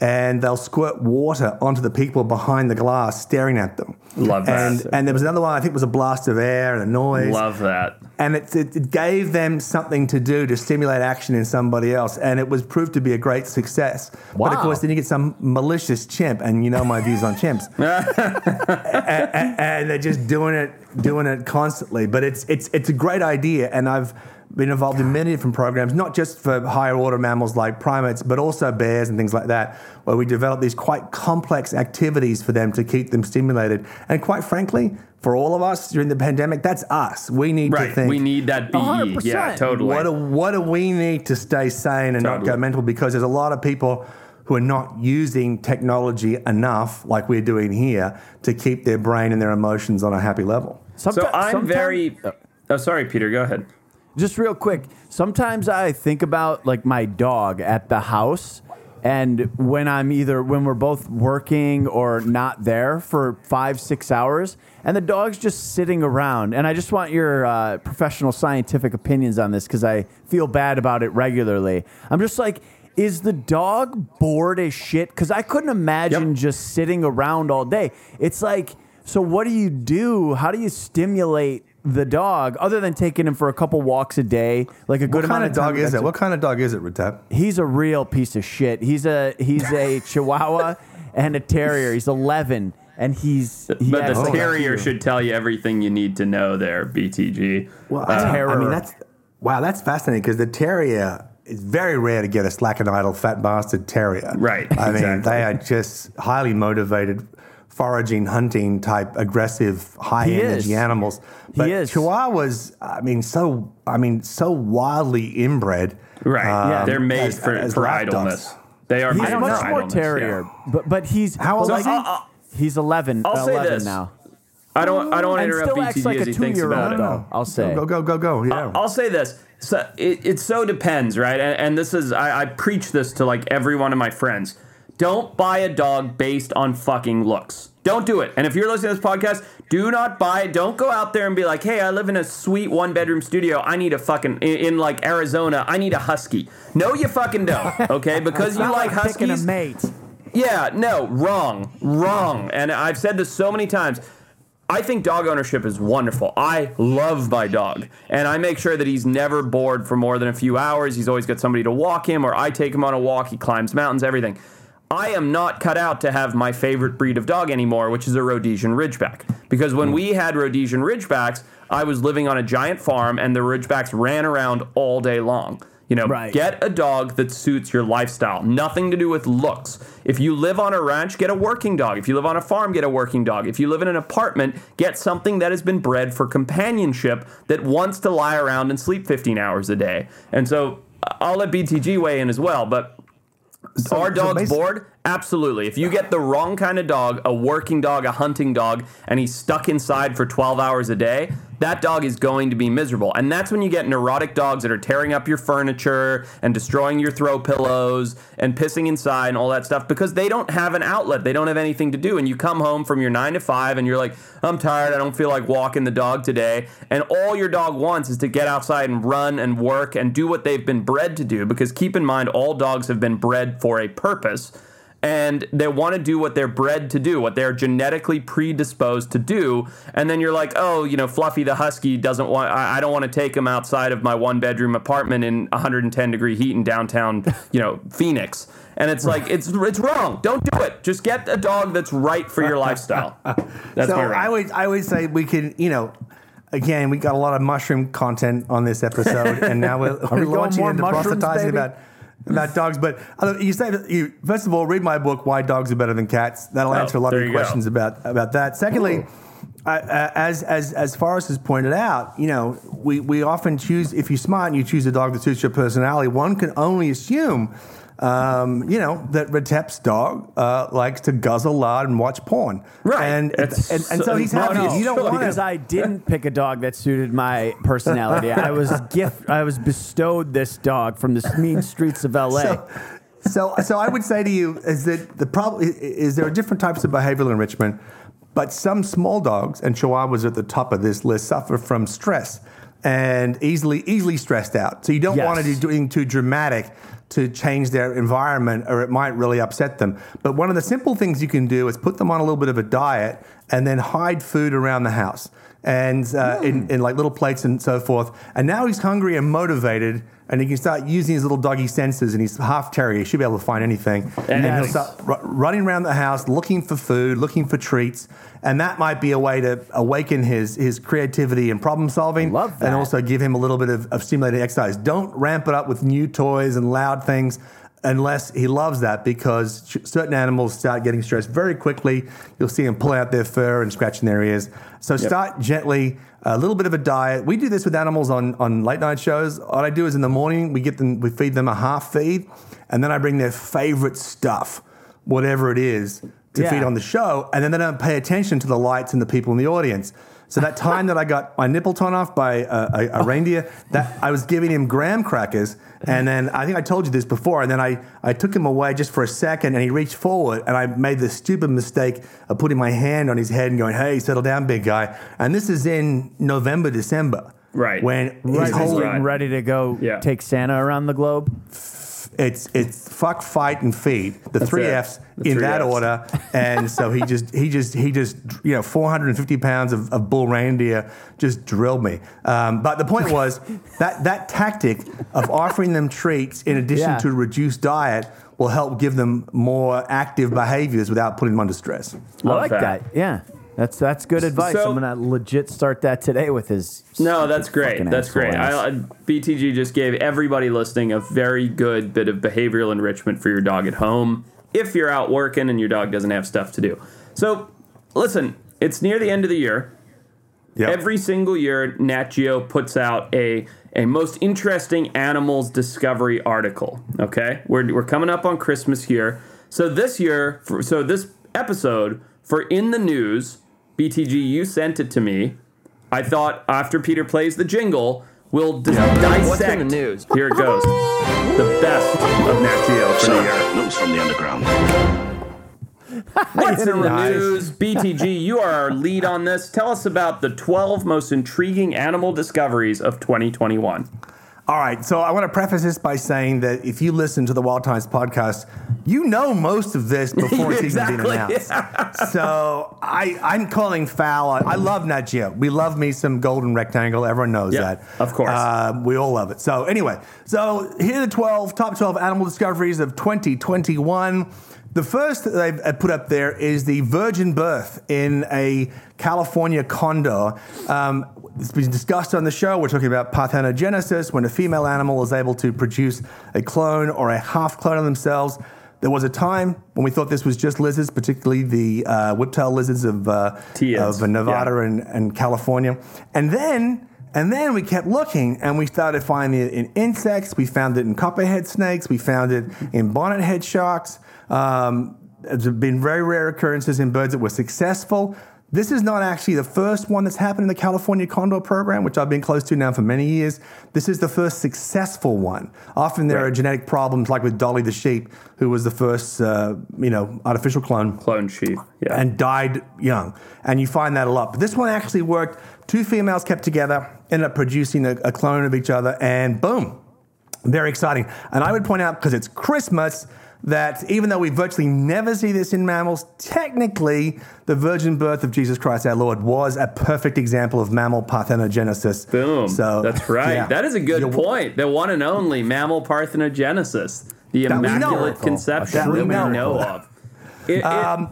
And they'll squirt water onto the people behind the glass staring at them. Love that. And, and there was another one, I think it was a blast of air and a noise. Love that. And it, it, it gave them something to do to stimulate action in somebody else. And it was proved to be a great success. Wow. But of course, then you get some malicious chimp, and you know my views on chimps. (laughs) and, and they're just doing it, doing it constantly. But it's, it's, it's a great idea. And I've been involved in many different programs, not just for higher order mammals like primates, but also bears and things like that, where we develop these quite complex activities for them to keep them stimulated. And quite frankly, for all of us during the pandemic, that's us. We need to think. We need that BE. 100%. Yeah, totally. What do, what do we need to stay sane and not go mental? Because there's a lot of people who are not using technology enough, like we're doing here, to keep their brain and their emotions on a happy level. so I'm sometime- very. Oh, sorry, Peter. Go ahead. Just real quick sometimes i think about like my dog at the house And when I'm either when we're both working or not there for five six hours, and the dog's just sitting around, and I just want your uh, professional scientific opinions on this because I feel bad about it regularly. I'm just like. Is the dog bored as shit? Because I couldn't imagine Yep. just sitting around all day. It's like, so what do you do? How do you stimulate the dog other than taking him for a couple walks a day? Like a good What kind amount of time dog is that's it? What kind of dog is it, Retep? He's a real piece of shit. He's a he's a (laughs) Chihuahua and a Terrier. He's 11, and he's he But the terrier should tell you everything you need to know there, BTG. Well, Uh, I, I mean, that's wow, that's fascinating because the terrier is very rare to get a slack and idle fat bastard terrier. Right, I mean, exactly. they are just highly motivated, foraging, hunting type, aggressive, high He energy is. animals. But is. Chihuahuas, I mean, so I mean, so wildly inbred. right. Yeah. Um, they're made as- for, as for idleness. They are he's made for much more idleness, Terrier, yeah. but but he's How old but is he? like, He's 11. I'll say 11 this. now. I don't. I don't want to interrupt still acts BTG like as a he thinks two-year-old, about it. though. I'll say. Go, go, go, go. Yeah. I'll say this. So it, it so depends, right? And, and this is I, I preach this to like every one of my friends. Don't buy a dog based on fucking looks. Don't do it. And if you're listening to this podcast, do not buy. Don't go out there and be like, "Hey, I live in a sweet one bedroom studio. I need a fucking in, in like Arizona. I need a husky." No, you fucking don't. (laughs) Okay, because you like picking a huskies. mate. Yeah, no, wrong, wrong. And I've said this so many times. I think dog ownership is wonderful. I love my dog, and I make sure that he's never bored for more than a few hours. He's always got somebody to walk him, or I take him on a walk. He climbs mountains, everything. I am not cut out to have my favorite breed of dog anymore, which is a Rhodesian Ridgeback. Because when we had Rhodesian Ridgebacks, I was living on a giant farm, and the Ridgebacks ran around all day long. You know, Right. get a dog that suits your lifestyle. Nothing to do with looks. If you live on a ranch, get a working dog. If you live on a farm, get a working dog. If you live in an apartment, get something that has been bred for companionship that wants to lie around and sleep 15 hours a day. And so uh, I'll let BTG weigh in as well, but are dogs basi- bored? Absolutely. If you get the wrong kind of dog, a working dog, a hunting dog, and he's stuck inside for 12 hours a day, that dog is going to be miserable. And that's when you get neurotic dogs that are tearing up your furniture and destroying your throw pillows and pissing inside and all that stuff because they don't have an outlet. They don't have anything to do. And you come home from your nine to five and you're like, I'm tired. I don't feel like walking the dog today. And all your dog wants is to get outside and run and work and do what they've been bred to do. Because keep in mind, all dogs have been bred for a purpose and they want to do what they're bred to do, what they're genetically predisposed to do. And then you're like, oh, you know, Fluffy the Husky doesn't want, I, I don't want to take him outside of my one bedroom apartment in 110 degree heat in downtown, you know, (laughs) Phoenix. And it's like, it's it's wrong. Don't do it. Just get a dog that's right for your lifestyle. (laughs) That's so. I always, I would say we can you know. Again, we got a lot of mushroom content on this episode, and now we're, we're we launching into mushrooms, proselytizing baby? about about dogs. But uh, you say that you first of all read my book, "Why Dogs Are Better Than Cats." That'll Oh, answer a lot of your you go. questions about about that. Secondly, uh, as as as Forrest has pointed out, you know, we we often choose if you're smart and you choose a dog that suits your personality. One can only assume. Um, you know that Retep's dog uh, likes to guzzle lard and watch porn, Right. And and, and, and so he's happy. no, you don't want because. I didn't pick a dog that suited my personality. I was (laughs) gift. I was bestowed this dog from the mean streets of LA. So, so, so I would say to you is that the problem is, is there are different types of behavioral enrichment, but some small dogs and Chihuahuas at the top of this list suffer from stress and easily easily stressed out. So you don't Yes. want to do doing too dramatic to change their environment, or it might really upset them. But one of the simple things you can do is put them on a little bit of a diet and then hide food around the house and uh, in, in like little plates and so forth. And now he's hungry and motivated, and he can start using his little doggy senses. And he's half terrier; he should be able to find anything. And he'll start r- running around the house, looking for food, looking for treats, and that might be a way to awaken his his creativity and problem solving. Love that. And also give him a little bit of, of stimulating exercise. Don't ramp it up with new toys and loud things unless he loves that because certain animals start getting stressed very quickly. You'll see them pull out their fur and scratching their ears. So start gently, a little bit of a diet. We do this with animals on, on late night shows. What I do is in the morning, we get them, we feed them a half feed, and then I bring their favorite stuff, whatever it is, to Yeah. feed on the show, and then they don't pay attention to the lights and the people in the audience. So that time that I got my nipple torn off by a, a, a oh. reindeer, that I was giving him graham crackers, and then I think I told you this before, and then I, I took him away just for a second, and he reached forward, and I made the stupid mistake of putting my hand on his head and going, "Hey, settle down, big guy." And this is in November, December, Right. When Right, his He's whole right. ready to go Yeah. take Santa around the globe. It's it's fuck, fight, and feed. The three it. Fs The in three that Fs. order. And so he just he just he just you know 450 pounds of, of bull reindeer just drilled me. Um, but the point was that that tactic of offering them treats in addition Yeah. to a reduced diet will help give them more active behaviors without putting them under stress. I like that. that. Yeah. That's that's good advice. So- I'm gonna legit start that today with his. No, that's great. That's great. I, I, BTG just gave everybody listening a very good bit of behavioral enrichment for your dog at home if you're out working and your dog doesn't have stuff to do. So, listen, it's near the end of the year. Yep. Every single year, Nat Geo puts out a a most interesting animals discovery article. Okay, we're we're coming up on Christmas here, so this year, for, so this episode for in the news, BTG, you sent it to me. I thought after Peter plays the jingle, we'll dis- dissect. What's in the news? Here it goes. The best of Nat Geo for the year. News from the underground. (laughs) What's in the Nice. news? BTG, you are our lead on this. Tell us about the 12 most intriguing animal discoveries of 2021. All right, so I want to preface this by saying that if you listen to the Wild Times podcast, you know most of this (laughs) before it's even been Exactly, announced. So I, I'm calling foul. on- I love Nat Geo. We love me some Golden Rectangle. Everyone knows Yeah, that. of course. Uh, we all love it. So anyway, so here are the 12 top 12 animal discoveries of 2021. The first that they've uh, put up there is the virgin birth in a California condor. Um, it's been discussed on the show. We're talking about parthenogenesis, when a female animal is able to produce a clone or a half clone of themselves. There was a time when we thought this was just lizards, particularly the uh, whiptail lizards of, uh, of Nevada yeah. and, and California. And then and then we kept looking and we started finding it in insects. We found it in copperhead snakes. We found it in bonnethead sharks. Um, there's been very rare occurrences in birds that were successful. This is not actually the first one that's happened in the California Condor program, which I've been close to now for many years. This is the first successful one. Often there Right. are genetic problems, like with Dolly the sheep, who was the first, uh, you know, artificial clone Clone sheep. Yeah. and died young. And you find that a lot. But this one actually worked. Two females kept together, ended up producing a, a clone of each other, and boom, very exciting. And I would point out, because it's Christmas, that even though we virtually never see this in mammals, technically the virgin birth of Jesus Christ our Lord was a perfect example of mammal parthenogenesis. Boom. So That's right. yeah. That is a good You're- point. The one and only mammal parthenogenesis. The That we know immaculate conception That we know of. It, it- Um,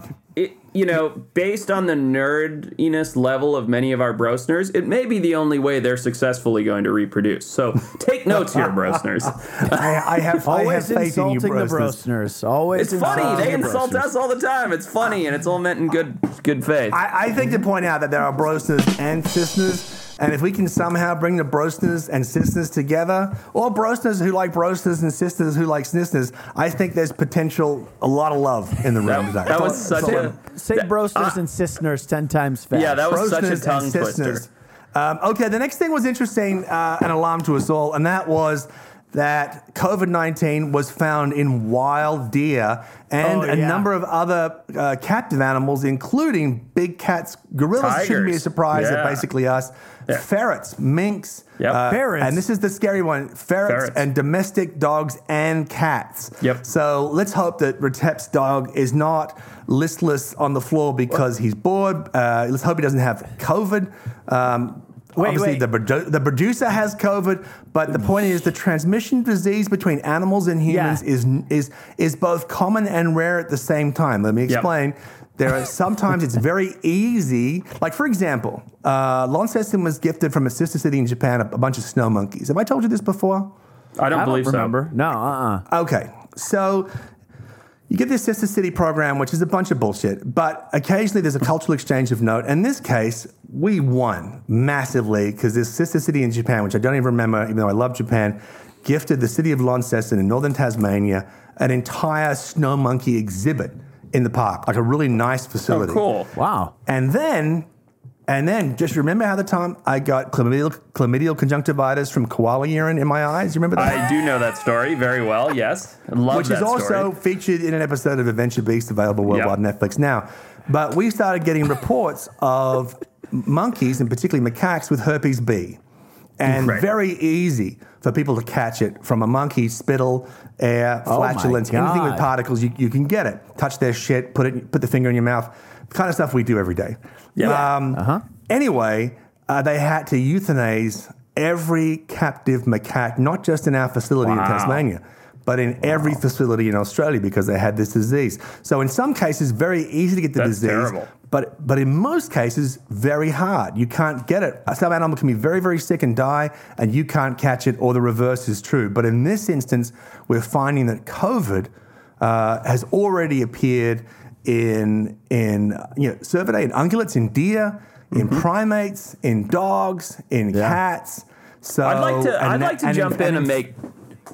you know, based on the nerdiness level of many of our brosners, it may be the only way they're successfully going to reproduce. So take notes here, brosners. (laughs) I, I have, I have Always faith in you, insulting the Brosners. brosners. Always It's funny. They the insult brosners. us all the time. It's funny and it's all meant in good good faith. I, I think to point out that there are brosners and sisters, and if we can somehow bring the brosners and sisters together, or brosners who like brosners and sisters who like snisters, I think there's potential, a lot of love in the room That, today. that was such Say, a say that- brosters and sisters ten times fast. yeah. That was such a Brosners tongue twister. sisters. Um, okay, the next thing was interesting, uh, an alarm to us all, and that was that COVID 19 was found in wild deer and Oh, a number of other uh, captive animals, including big cats. Gorillas shouldn't be a surprise Yeah. basically us. Yeah. Ferrets, minks. Yep. Ferrets. And this is the scary one ferrets, Ferrets. and domestic dogs and cats. Yep. So let's hope that Retep's dog is not listless on the floor because he's bored. Uh, let's hope he doesn't have COVID. Um, Wait, obviously, wait. The, produ- the producer has COVID, but the point is the transmission of disease between animals and humans Yeah. is is is both common and rare at the same time. Let me explain. There are sometimes it's very easy. Like for example, uh, Launceston was gifted from a sister city in Japan a, a bunch of snow monkeys. Have I told you this before? I don't I don't believe remember. No, uh, uh Okay, so you get this sister city program, which is a bunch of bullshit, but occasionally there's a cultural exchange of note. In this case, we won massively because this sister city in Japan, which I don't even remember, even though I love Japan, gifted the city of Launceston in northern Tasmania an entire snow monkey exhibit in the park, like a really nice facility. Oh, cool. wow. And then And then just remember how the time I got chlamydial, chlamydial conjunctivitis from koala urine in my eyes. You remember that? I do know that story very well. Yes, love Which is also story. featured in an episode of Adventure Beast available worldwide on Netflix now. But we started getting reports of monkeys, and particularly macaques, with herpes B. And Right. very easy for people to catch it from a monkey, spittle, air, Oh flatulence, anything with particles, you, you can get it. Touch their shit, put it, put the finger in your mouth, the kind of stuff we do every day. Yeah. Um, Anyway, uh, they had to euthanize every captive macaque, not just in our facility in Tasmania, but in every facility in Australia because they had this disease. So in some cases, very easy to get the That's disease, terrible. but but in most cases, very hard. You can't get it. Some animal can be very very sick and die, and you can't catch it, or the reverse is true. But in this instance, we're finding that COVID uh, has already appeared in in you know cervidae in ungulates, in deer, in Mm-hmm. primates, in dogs, in Yeah. cats. So I'd like to. I'd like to and jump in and in- make.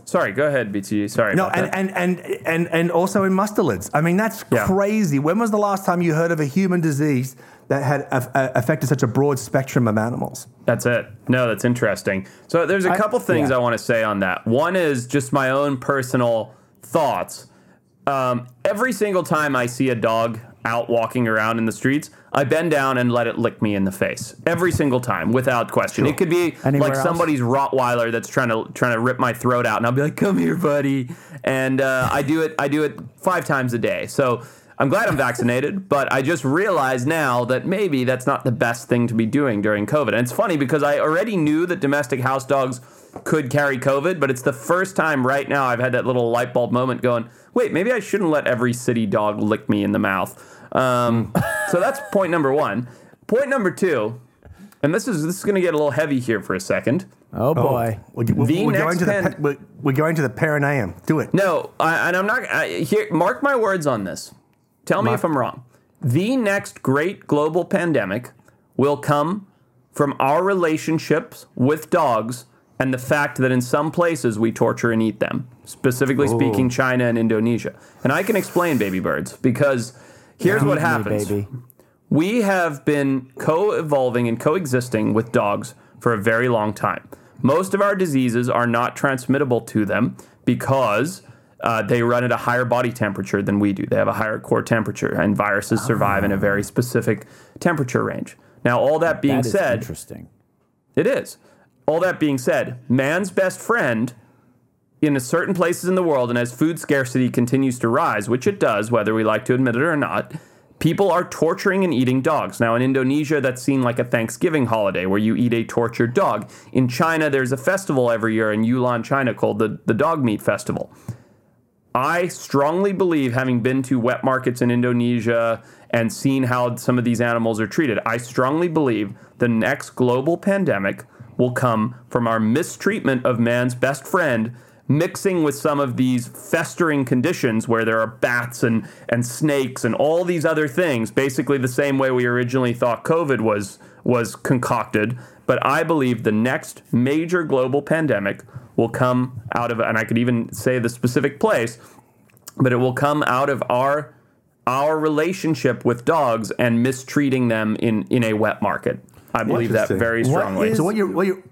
Sorry, go ahead, BT. Sorry. no, about and, that. and, and, and, and also in mustelids. I mean, that's Yeah. crazy. When was the last time you heard of a human disease that had a, a- affected such a broad spectrum of animals? That's it. No, that's interesting. So there's a couple things yeah. I want to say on that. One is just my own personal thoughts. Um, every single time I see a dog out walking around in the streets, I bend down and let it lick me in the face. Every single time, without question. It could be Anywhere like else? somebody's Rottweiler that's trying to trying to rip my throat out, and I'll be like, "Come here, buddy," and uh, I do it. I do it five times a day. So. I'm glad I'm vaccinated, (laughs) but I just realized now that maybe that's not the best thing to be doing during COVID. And it's funny because I already knew that domestic house dogs could carry COVID, but it's the first time right now I've had that little light bulb moment going, wait, maybe I shouldn't let every city dog lick me in the mouth. Um, so that's point number one. Point number two, and this is this is going to get a little heavy here for a second. Oh boy. We're, we're, The we're next going to the pen- pe- we're, we're going to the perineum. Do it. No, I, and I'm not. I, here, mark my words on this. Tell me if I'm wrong. The next great global pandemic will come from our relationships with dogs and the fact that in some places we torture and eat them. Specifically speaking, China and Indonesia. And I can explain baby birds because here's what Eat me, happens. baby. We have been co evolving and coexisting with dogs for a very long time. Most of our diseases are not transmittable to them because uh, they run at a higher body temperature than we do. They have a higher core temperature, and viruses survive in a very specific temperature range. Now, all that being That said, interesting. it is. All that being said, man's best friend in certain places in the world, and as food scarcity continues to rise, which it does, whether we like to admit it or not, people are torturing and eating dogs. Now, in Indonesia, that's seen like a Thanksgiving holiday where you eat a tortured dog. In China, there's a festival every year in Yulin, China called the, the Dog Meat Festival. I strongly believe, having been to wet markets in Indonesia and seen how some of these animals are treated, I strongly believe the next global pandemic will come from our mistreatment of man's best friend mixing with some of these festering conditions where there are bats and, and snakes and all these other things, basically the same way we originally thought COVID was was concocted. But I believe the next major global pandemic will come out of, and I could even say the specific place, but it will come out of our our relationship with dogs and mistreating them in in a wet market. I believe that very strongly. is- So what you what you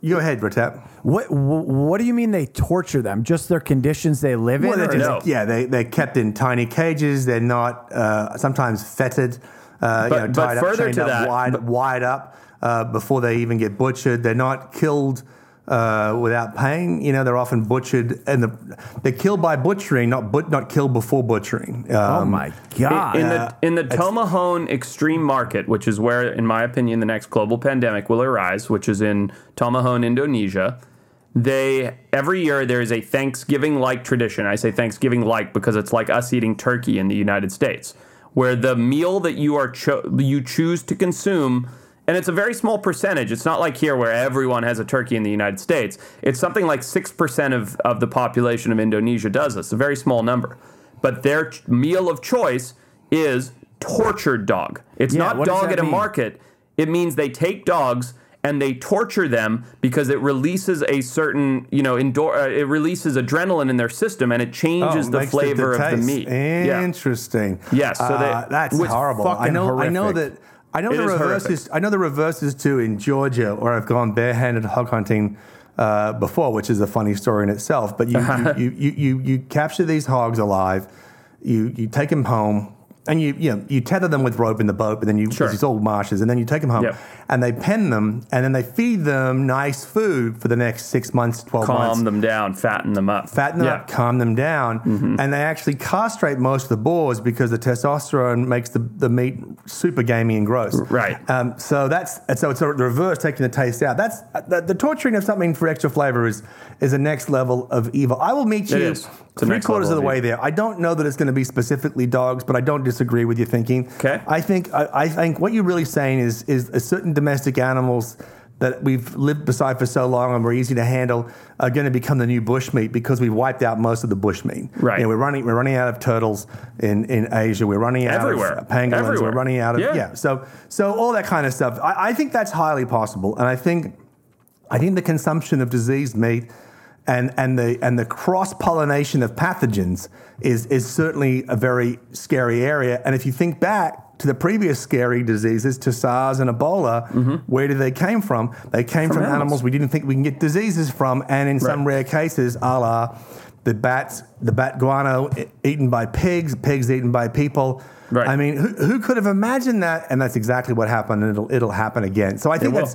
you go ahead, Retep. What What do you mean they torture them? Just their conditions they live in? Well, they're just, No. yeah, they they're kept in tiny cages. They're not uh, sometimes fettered, uh, But- you know, but tied up, chained up, that- wide, but- wide up uh, before they even get butchered. They're not killed uh, without pain. You know, they're often butchered, and the, they're killed by butchering, not but not killed before butchering. oh Um, my god! in the in the Tomohon extreme market, which is where, in my opinion, the next global pandemic will arise, which is in Tomohon, Indonesia. They every year there is a Thanksgiving like tradition. I say Thanksgiving like because it's like us eating turkey in the United States, where the meal that you are cho- you choose to consume. And it's a very small percentage. It's not like here where everyone has a turkey in the United States. It's something like 6% of, of the population of Indonesia does this, a very small number. But their ch- meal of choice is tortured dog. It's Yeah, not dog at a market. It means they take dogs and they torture them because it releases a certain, you know, indoor, uh, it releases adrenaline in their system and it changes Oh, the flavor of the taste. meat. Yeah. Interesting. Yes, so they- Uh, that's horrible. I know. I know that. I know It the is reverse horrific. is. I know the reverse is too in Georgia, where I've gone barehanded hog hunting uh, before, which is a funny story in itself. But you you, (laughs) you, you you capture these hogs alive, you you take them home. And you, you know, you tether them with rope in the boat, but then you, Sure. because it's all marshes, and then you take them home, Yep. and they pen them, and then they feed them nice food for the next six months, twelve months Calm them down, fatten them up. fatten them Yeah. Mm-hmm. up, calm them down, and they actually castrate most of the boars because the testosterone makes the, the meat super gamey and gross. Right. Um, so that's and so it's the reverse, taking the taste out. That's the, the torturing of something for extra flavor is is a next level of evil. I will meet you. Three quarters of the way there. I don't know that it's going to be specifically dogs, but I don't disagree with your thinking. Okay. I think I, I think what you're really saying is is a certain domestic animals that we've lived beside for so long and we're easy to handle are going to become the new bushmeat because we've wiped out most of the bushmeat. Right. You know, we're running we're running out of turtles in, in Asia. We're running out Everywhere. of pangolins. Everywhere. We're running out of Yeah. yeah. So so all that kind of stuff. I, I think that's highly possible, and I think I think the consumption of diseased meat and, and the and the cross pollination of pathogens is is certainly a very scary area. And if you think back to the previous scary diseases, to SARS and Ebola, where did they came from? They came from, Mm-hmm. animals. animals. we didn't think we can get diseases from, and in some rare cases, a la the bats, the bat guano eaten by pigs, pigs eaten by people. Right. I mean, who, who could have imagined that? And that's exactly what happened, and it'll it'll happen again. So I think that's.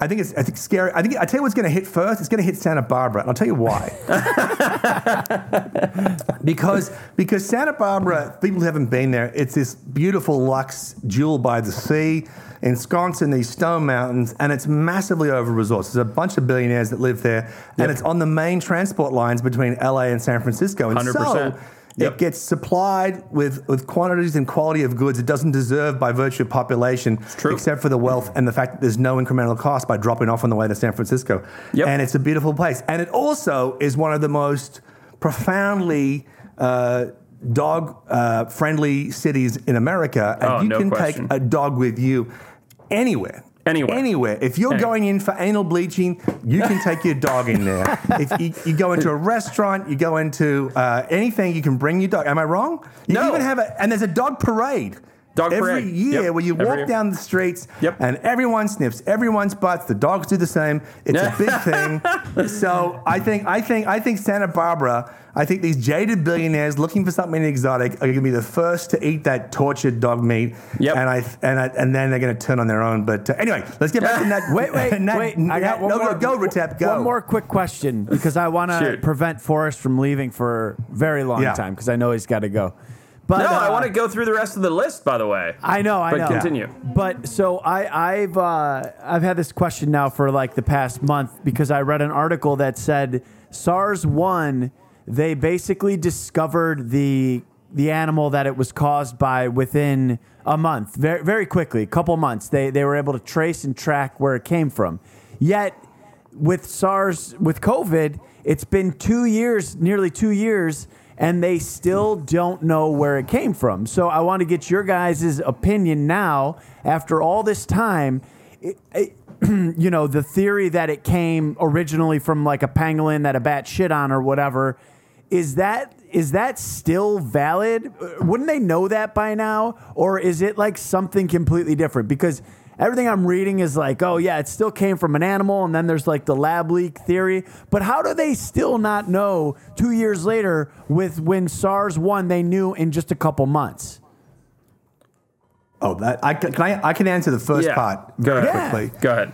I think it's I think scary. I think I tell you what's going to hit first. It's going to hit Santa Barbara, and I'll tell you why. (laughs) because because Santa Barbara, people who haven't been there, it's this beautiful luxe jewel by the sea, ensconced in these stone mountains, and it's massively over resourced. There's a bunch of billionaires that live there, and it's on the main transport lines between LA and San Francisco. And 100%. so Yep. it gets supplied with, with quantities and quality of goods it doesn't deserve by virtue of population, true. except for the wealth and the fact that there's no incremental cost by dropping off on the way to San Francisco. Yep. And it's a beautiful place. And it also is one of the most profoundly uh, dog uh, friendly cities in America. And Oh, you no can question. take a dog with you anywhere. Anywhere. Anywhere. If you're going in for anal bleaching, you can take your dog in there. (laughs) if you, you go into a restaurant, you go into uh, anything, you can bring your dog. Am I wrong? You No. even have a, and there's a dog parade. Dog every parade. year Yep. where you Every walk year. down the streets Yep. and everyone sniffs everyone's butts. The dogs do the same. It's a (laughs) big thing. So I think I think I think Santa Barbara. I think these jaded billionaires looking for something exotic are going to be the first to eat that tortured dog meat. Yep. And I and I, and then they're going to turn on their own. But uh, anyway, let's get back to that. (laughs) Wait, wait, (laughs) Nat- wait. I got one no, more. Go, go, Retep, go. One more quick question because I want to prevent Forrest from leaving for a very long Yeah. time because I know he's got to go. But No, I uh, want to go through the rest of the list, by the way. I know, I But know. continue. But so I, I've uh, I've had this question now for like the past month because I read an article that said SARS one. They basically discovered the the animal that it was caused by within a month, very very quickly, a couple months. They they were able to trace and track where it came from. Yet with SARS with COVID, it's been two years, nearly two years, and they still don't know where it came from. So I want to get your guys' opinion now, after all this time. It, it, (clears throat) you know, the theory that it came originally from like a pangolin that a bat shit on or whatever, is that is that still valid? Wouldn't they know that by now, or is it like something completely different? Because everything I'm reading is like, oh yeah, it still came from an animal, and then there's like the lab leak theory. But how do they still not know two years later with when SARS one they knew in just a couple months? oh, that I can, can I I can answer the first Yeah. part Go very ahead. quickly. Go ahead.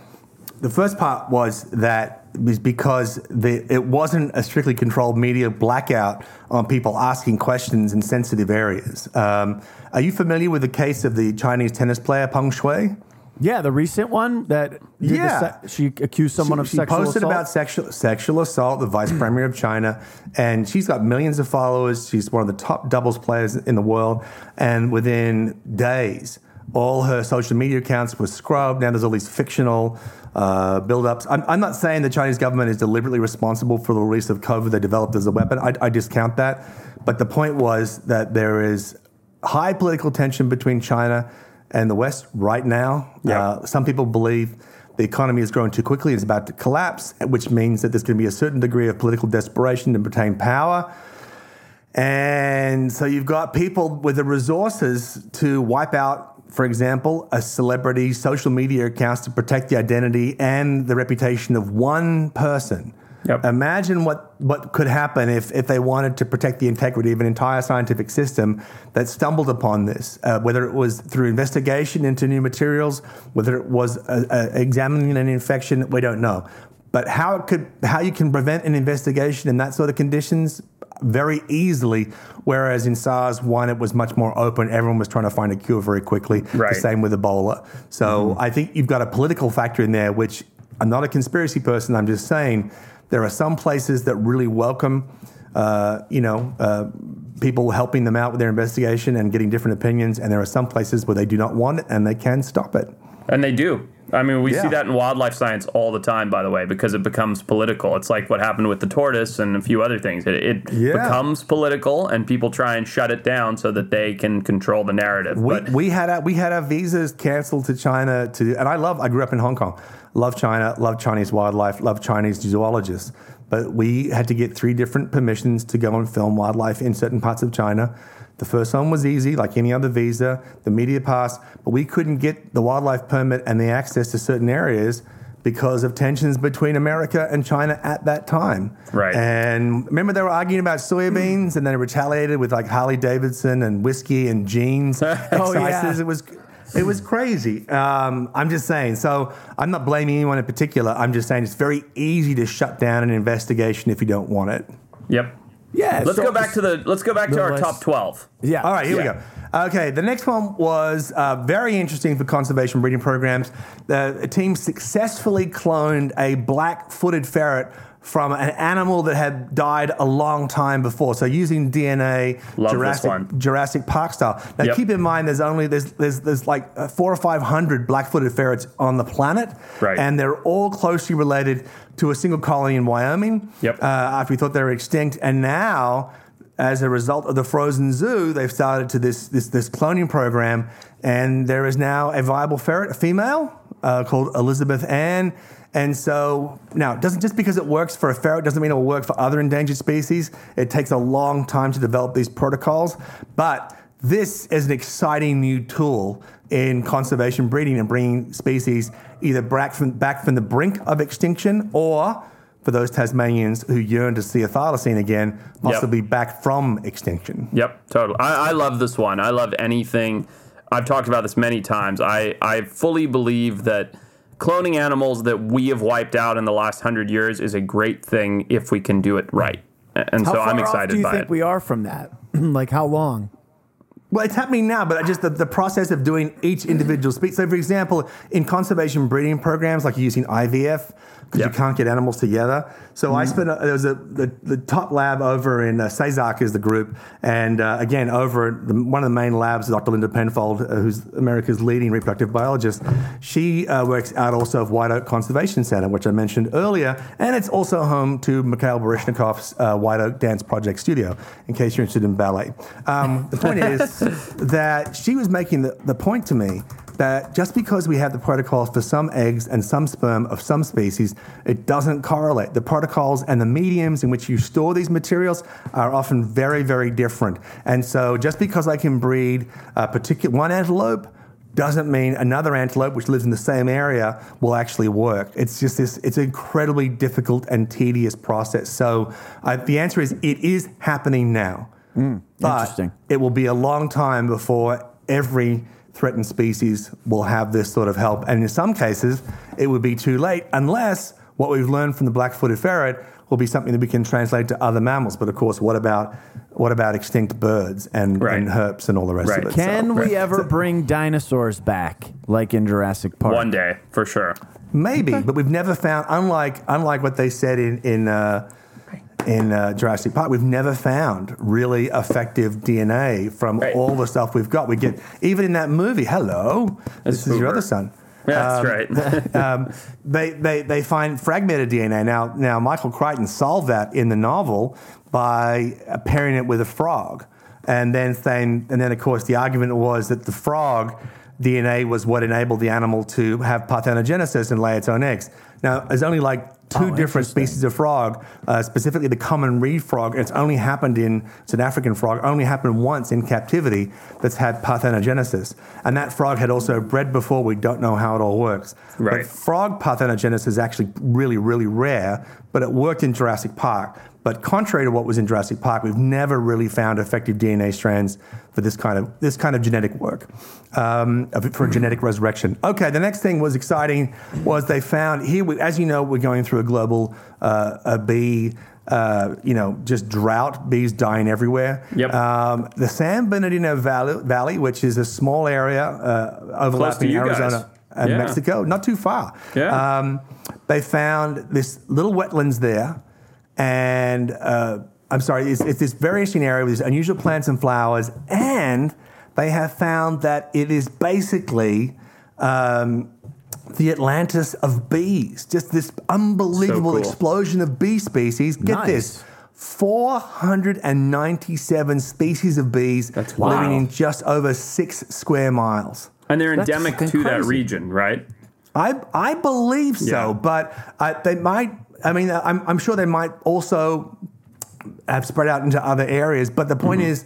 The first part was that was because the, it wasn't a strictly controlled media blackout on people asking questions in sensitive areas. Um, are you familiar with the case of the Chinese tennis player Peng Shuai? Yeah, the recent one that Yeah. se- she accused someone she, of she sexual posted assault. about sexual sexual assault, the vice premier of China, and she's got millions of followers. She's one of the top doubles players in the world, and within days, all her social media accounts were scrubbed. Now there's all these fictional uh, build-ups. I'm, I'm not saying the Chinese government is deliberately responsible for the release of COVID they developed as a weapon. I, I discount that, but the point was that there is high political tension between China and the West right now. Yeah. Uh, some people believe the economy is growing too quickly, and it's about to collapse, which means that there's going to be a certain degree of political desperation to retain power. And so you've got people with the resources to wipe out for example, a celebrity's social media accounts to protect the identity and the reputation of one person. Yep. Imagine what, what could happen if, if they wanted to protect the integrity of an entire scientific system that stumbled upon this, uh, whether it was through investigation into new materials, whether it was uh, uh, examining an infection, we don't know. But how it could, how you can prevent an investigation in that sort of conditions very easily, whereas in SARS one it was much more open. Everyone was trying to find a cure very quickly. Right. The same with Ebola. So I think you've got a political factor in there, which I'm not a conspiracy person. I'm just saying there are some places that really welcome, uh, you know, uh, people helping them out with their investigation and getting different opinions, and there are some places where they do not want it and they can stop it. And they do. I mean, we Yeah. see that in wildlife science all the time, by the way, because it becomes political. It's like what happened with the tortoise and a few other things. It, it Yeah. becomes political, and people try and shut it down so that they can control the narrative. We, but we had our, we had our visas canceled to China to, and I love. I grew up in Hong Kong. Love China. Love Chinese wildlife. Love Chinese zoologists. But we had to get three different permissions to go and film wildlife in certain parts of China. The first one was easy, like any other visa, the media pass, but we couldn't get the wildlife permit and the access to certain areas because of tensions between America and China at that time. Right. And remember, they were arguing about soybeans, and then it retaliated with like Harley Davidson and whiskey and jeans. (laughs) Oh, yeah. It was. It was crazy. Um, I'm just saying. So I'm not blaming anyone in particular. I'm just saying it's very easy to shut down an investigation if you don't want it. yep. Yeah. Let's so- go back to the. Let's go back to our list. top twelve. Yeah. All right, here Yeah. we go. Okay, the next one was uh, very interesting for conservation breeding programs. The a team successfully cloned a black-footed ferret from an animal that had died a long time before. So using DNA, Love Jurassic. Jurassic Park style. Now Yep. keep in mind, there's only there's there's, there's like uh, four or five hundred black-footed ferrets on the planet, Right. And they're all closely related to a single colony in Wyoming. Yep. Uh, after we thought they were extinct, and now as a result of the frozen zoo, they've started to this this this cloning program, and there is now a viable ferret, a female uh, called Elizabeth Ann. And so now, it doesn't just because it works for a ferret doesn't mean it will work for other endangered species. It takes a long time to develop these protocols, but this is an exciting new tool in conservation breeding and bringing species either back from, back from the brink of extinction or for those Tasmanians who yearn to see a thylacine again, possibly back from extinction. Yep, totally. I, I love this one. I love anything. I've talked about this many times. I, I fully believe that cloning animals that we have wiped out in the last hundred years is a great thing if we can do it right. And How so I'm off excited do you by think it. we are from that? (clears throat) like how long? Well, it's happening now, but just the, the process of doing each individual species. So, for example, in conservation breeding programs, like using IVF, because Yeah. you can't get animals together. So I spent, a, there was a, the, the top lab over in uh, is the group. And uh, again, over the, one of the main labs, Dr. Linda Penfold, uh, who's America's leading reproductive biologist. She uh, works out also of White Oak Conservation Center, which I mentioned earlier. And it's also home to Mikhail Baryshnikov's uh, White Oak Dance Project Studio, in case you're interested in ballet. Um, the point is (laughs) that she was making the, the point to me that just because we have the protocols for some eggs and some sperm of some species, it doesn't correlate. The protocols and the mediums in which you store these materials are often very, very different. And so just because I can breed a particular one antelope doesn't mean another antelope which lives in the same area will actually work. It's just this, it's an incredibly difficult and tedious process. So uh, the answer is it is happening now. But interesting. it will be a long time before every threatened species will have this sort of help. And in some cases, it would be too late unless what we've learned from the black-footed ferret will be something that we can translate to other mammals. But of course, what about what about extinct birds and, Right. and herps and all the rest Right. of it? Can So- we (laughs) ever bring dinosaurs back, like in Jurassic Park? One day, for sure. Maybe, but we've never found. Unlike unlike what they said in in uh, in uh, Jurassic Park, we've never found really effective DNA from Right. all the stuff we've got. We get even in that movie. Hello, That's this is your other son. Yeah, Um, that's right. (laughs) um, they, they, they find fragmented DNA. Now, now Michael Crichton solved that in the novel by uh, pairing it with a frog. And then, saying, and then, of course, the argument was that the frog DNA was what enabled the animal to have parthenogenesis and lay its own eggs. Now, there's only like two Oh, different species of frog, uh, specifically the common reed frog. It's only happened in, it's an African frog, only happened once in captivity that's had parthenogenesis. And that frog had also bred before. We don't know how it all works. Right. But frog parthenogenesis is actually really, really rare, but it worked in Jurassic Park. But contrary to what was in Jurassic Park, we've never really found effective DNA strands for this kind of this kind of genetic work um, for genetic resurrection. Okay, the next thing was exciting was they found here. We, as you know, we're going through a global uh, a bee. Uh, you know, just drought, bees dying everywhere. Yep. Um, the San Bernardino Valley, Valley, which is a small area uh, overlapping you guys. Arizona and Yeah. Mexico, not too far. Yeah. Um, they found this little wetlands there, and uh, I'm sorry, it's, it's this very interesting area with these unusual plants and flowers, and they have found that it is basically um, the Atlantis of bees. Just this unbelievable cool. explosion of bee species. Get Nice. this. 497 species of bees That's living wow. in just over six square miles. And they're That's endemic fucking to that region, right? I I believe so, Yeah. but uh, they might. I mean, I'm, I'm sure they might also have spread out into other areas. But the point Mm-hmm. is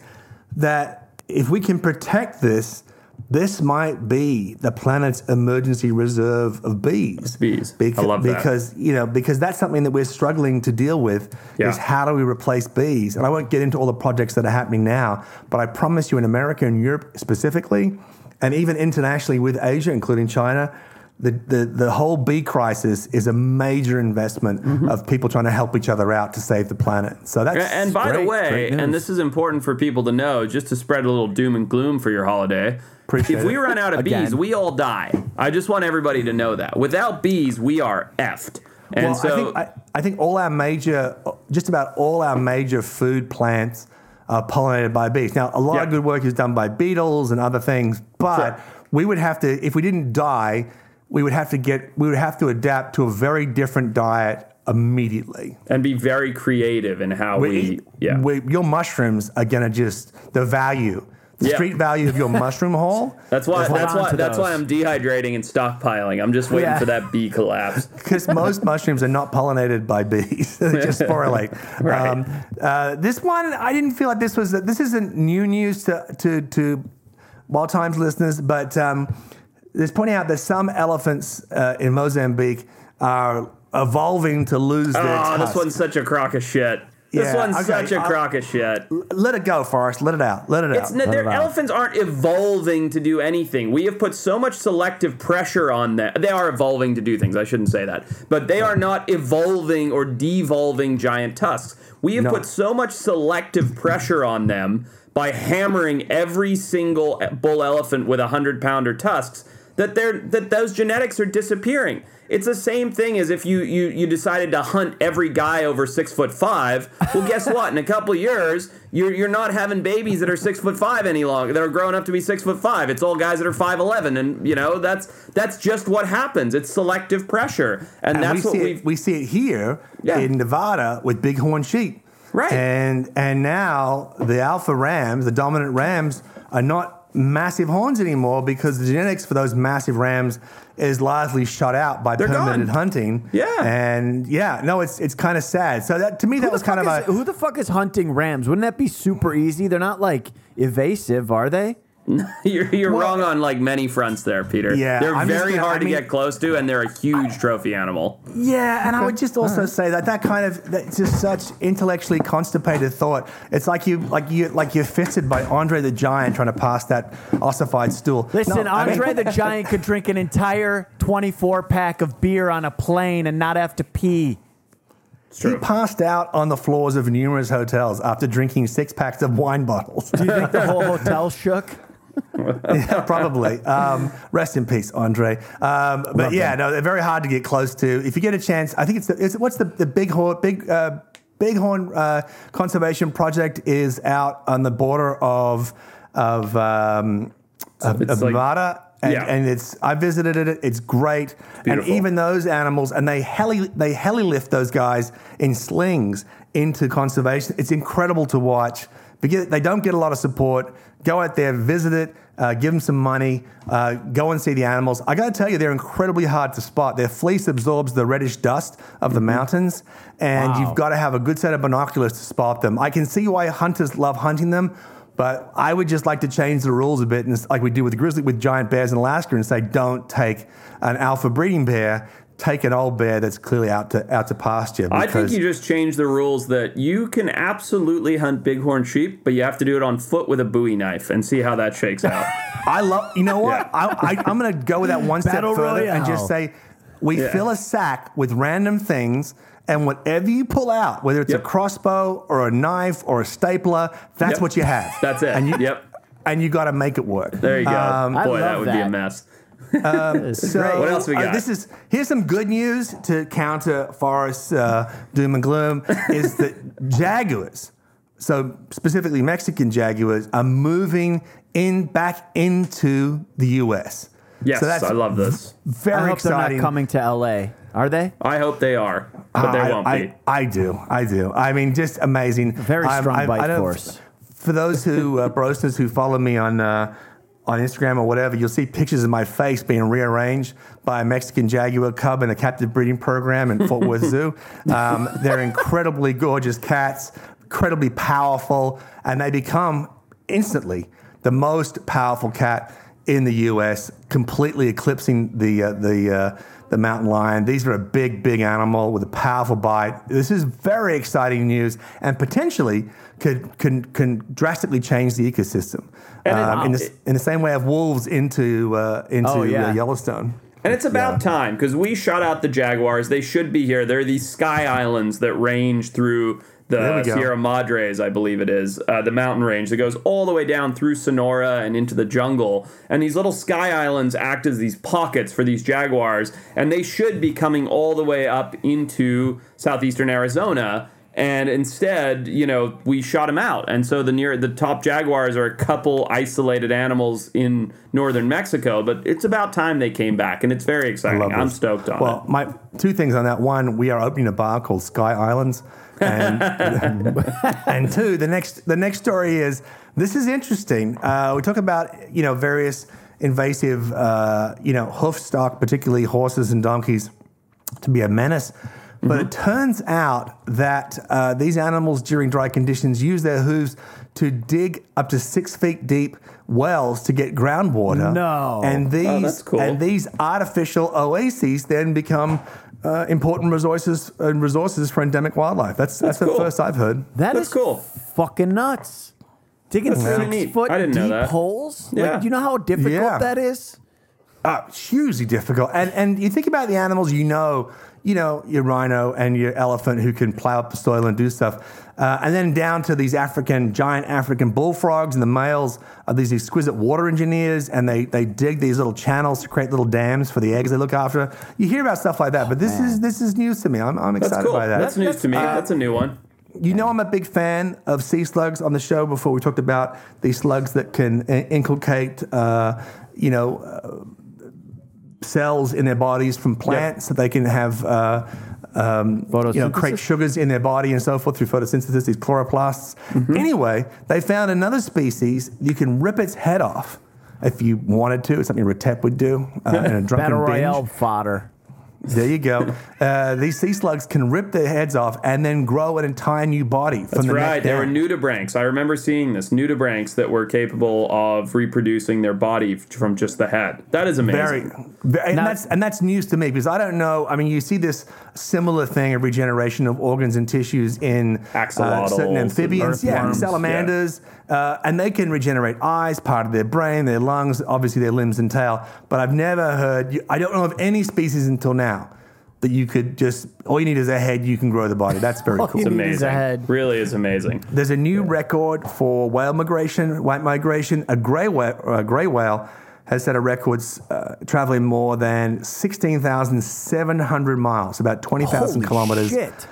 that if we can protect this, this might be the planet's emergency reserve of bees. Bees. I love that. because you know because that's something that we're struggling to deal with. Yeah. Is how do we replace bees? And I won't get into all the projects that are happening now, but I promise you, in America and Europe specifically, and even internationally with Asia, including China. The, the, the whole bee crisis is a major investment Mm-hmm. of people trying to help each other out to save the planet. So that's And by the way, and this is important for people to know, just to spread a little doom and gloom for your holiday. Appreciate if we it. run out of bees, we all die. I just want everybody to know that. Without bees, we are effed. And well, so, I think, I, I think all our major, just about all our major food plants are pollinated by bees. Now, a lot Yeah. of good work is done by beetles and other things, but Sure. we would have to, if we didn't die, we would have to get, we would have to adapt to a very different diet immediately. and be very creative in how we, yeah. we- your mushrooms are gonna just the value, the Yeah. street value of your (laughs) mushroom haul. that's why. That's why. to That's why. I'm dehydrating and stockpiling. I'm just waiting Yeah. for that bee collapse. (laughs) because most mushrooms are not pollinated by bees; (laughs) they just sporulate. Right. Um, uh, this one, I didn't feel like this was. This isn't new news to to, to Wild Times listeners, but um, it's pointing out that some elephants uh, in Mozambique are evolving to lose their Oh, this one's such a crock of shit. This Yeah, one's okay, such a I'll- crock of shit. Let it go, Forrest. Let it out. Let it It's out. n- their it out. elephants aren't evolving to do anything. We have put so much selective pressure on them. They are evolving to do things. I shouldn't say that, but they are not evolving or devolving giant tusks. We have No. put so much selective pressure on them by hammering every single bull elephant with a hundred pounder tusks that they're that those genetics are disappearing. It's the same thing as if you you you decided to hunt every guy over six foot five. Well, guess (laughs) what? In a couple of years, you're you're not having babies that are six foot five any longer. That are growing up to be six foot five. It's all guys that are five eleven, and you know that's that's just what happens. It's selective pressure, and, And that's we what see we. it, we see it here Yeah. in Nevada with bighorn sheep. Right. And and now the alpha rams, the dominant rams, are not massive horns anymore because the genetics for those massive rams is largely shut out by They're permitted gone. hunting. Yeah. And yeah, no, it's it's kind of sad. So that to me that was kind of a who the fuck is hunting rams? Wouldn't that be super easy? They're not like evasive, are they? (laughs) You're, you're Well- wrong on like many fronts there, Peter. Yeah, they're I'm very gonna- hard I to get close to, and they're a huge trophy animal. Yeah, and I would just also say that that kind of that's just such intellectually constipated thought. It's like you like you like you're fisted by Andre the Giant trying to pass that ossified stool. Listen, No, I mean- Andre the (laughs) Giant could drink an entire 24 pack of beer on a plane and not have to pee. He passed out on the floors of numerous hotels after drinking six packs of wine bottles. Do you think the whole hotel shook? (laughs) yeah, probably. Um, rest in peace, Andre. Um, but Love yeah, him. no, they're very hard to get close to. If you get a chance, I think it's the it's, what's the the Bighorn big uh, Bighorn uh, Conservation Project is out on the border of of, um, of, of like- Nevada. And, Yeah. and it's I visited it. It's great, and even those animals, and they heli they heli lift those guys in slings into conservation. It's incredible to watch Forget they don't get a lot of support. Go out there, visit it, uh, give them some money, uh, go and see the animals. I got to tell you, they're incredibly hard to spot. Their fleece absorbs the reddish dust of the mountains, and Wow. you've got to have a good set of binoculars to spot them. I can see why hunters love hunting them. But I would just like to change the rules a bit, and like we do with the grizzly, with giant bears in Alaska, and say don't take an alpha breeding bear, take an old bear that's clearly out to out to pasture. I think you just changed the rules that you can absolutely hunt bighorn sheep, but you have to do it on foot with a Bowie knife and see how that shakes out. (laughs) I love. You know what? I, I, I'm going to go with that one step Battle further and just say we Yeah. fill a sack with random things, and whatever you pull out, whether it's Yep. a crossbow or a knife or a stapler, that's Yep. what you have. That's it. And you, Yep. And you got to make it work. There you go. Um, Boy, that love would be a that. Mess. So, What else we uh, got? this is here's some good news to counter Forrest's uh, doom and gloom is (laughs) that jaguars, so specifically Mexican jaguars, are moving in back into the U.S. Yes, so that's I love this. very I hope exciting. they're not coming to L.A. Are they? I hope they are, but they I, won't I, be. I do. I do. I mean, just amazing. Very I'm- strong I'm- bite force. For those who, uh, (laughs) brosters who follow me on uh, on Instagram or whatever, you'll see pictures of my face being rearranged by a Mexican Jaguar cub in a captive breeding program in Fort Worth Zoo. (laughs) Um, they're incredibly gorgeous cats, incredibly powerful, and they become instantly the most powerful cat in the U.S., completely eclipsing the uh, the uh, the mountain lion. These are a big, big animal with a powerful bite. This is very exciting news, and potentially could can can drastically change the ecosystem. Um, in, the, in the same way of wolves into uh, into Oh, yeah. uh, Yellowstone. And it's about Yeah. time because we shot out the Jaguars. They should be here. They're these sky islands that range through the. Sierra Madres, I believe it is, uh, the mountain range that goes all the way down through Sonora and into the jungle. And these little sky islands act as these pockets for these Jaguars, and they should be coming all the way up into southeastern Arizona. And instead, you know, we shot them out, and so the near the top jaguars are a couple isolated animals in northern Mexico. But it's about time they came back, and it's very exciting. I'm stoked on Well, it. my two things on that. One, we are opening a bar called Sky Islands, and (laughs) and two, the next the next story is this is interesting. Uh, we talk about you know various invasive uh, you know hoof stock, particularly horses and donkeys, to be a menace. But it turns out that uh, these animals during dry conditions use their hooves to dig up to six feet deep wells to get groundwater. No. And these Oh, that's cool. and these artificial oases then become uh, important resources and resources for endemic wildlife. That's that's, That's the first I've heard. That That's is cool. fucking nuts. Digging That's six neat. foot I didn't know deep that. holes. Yeah. Like, do you know how difficult Yeah. that is? Uh, hugely difficult. And and you think about the animals you know, you know, your rhino and your elephant who can plow up the soil and do stuff. Uh, and then down to these African, giant African bullfrogs, and the males are these exquisite water engineers, and they, they dig these little channels to create little dams for the eggs they look after. You hear about stuff like that, but this is this is news to me. I'm, I'm excited cool. by that. That's news to me. That's a new one. You know, I'm a big fan of sea slugs on the show. Before we talked about these slugs that can inculcate, uh, you know, uh, cells in their bodies from plants that they can have, uh, um, you know, create sugars in their body and so forth through photosynthesis, these chloroplasts. Mm-hmm. Anyway, they found another species. You can rip its head off if you wanted to. It's something Retep would do uh, in a (laughs) drunken Battle binge. Royale fodder. There you go. (laughs) Uh, these sea slugs can rip their heads off and then grow an entire new body from That's the right. neck They were down. nudibranchs. I remember seeing this nudibranchs that were capable of reproducing their body from just the head. That is amazing. Very, ve- and Now- that's and that's news to me because I don't know. I mean, you see this similar thing of regeneration of organs and tissues in uh, Axolotls certain and amphibians, yeah, earthworms, salamanders, uh, and they can regenerate eyes, part of their brain, their lungs, obviously their limbs and tail. But I've never heard. I don't know of any species until now that you could just all you need is a head, you can grow the body. That's very (laughs) cool. It's You is a amazing. head. Really is amazing. There's a new record for whale migration, white migration. A gray whale, a gray whale has set a record uh, traveling more than 16,700 miles, about 20,000 Holy kilometers. Shit.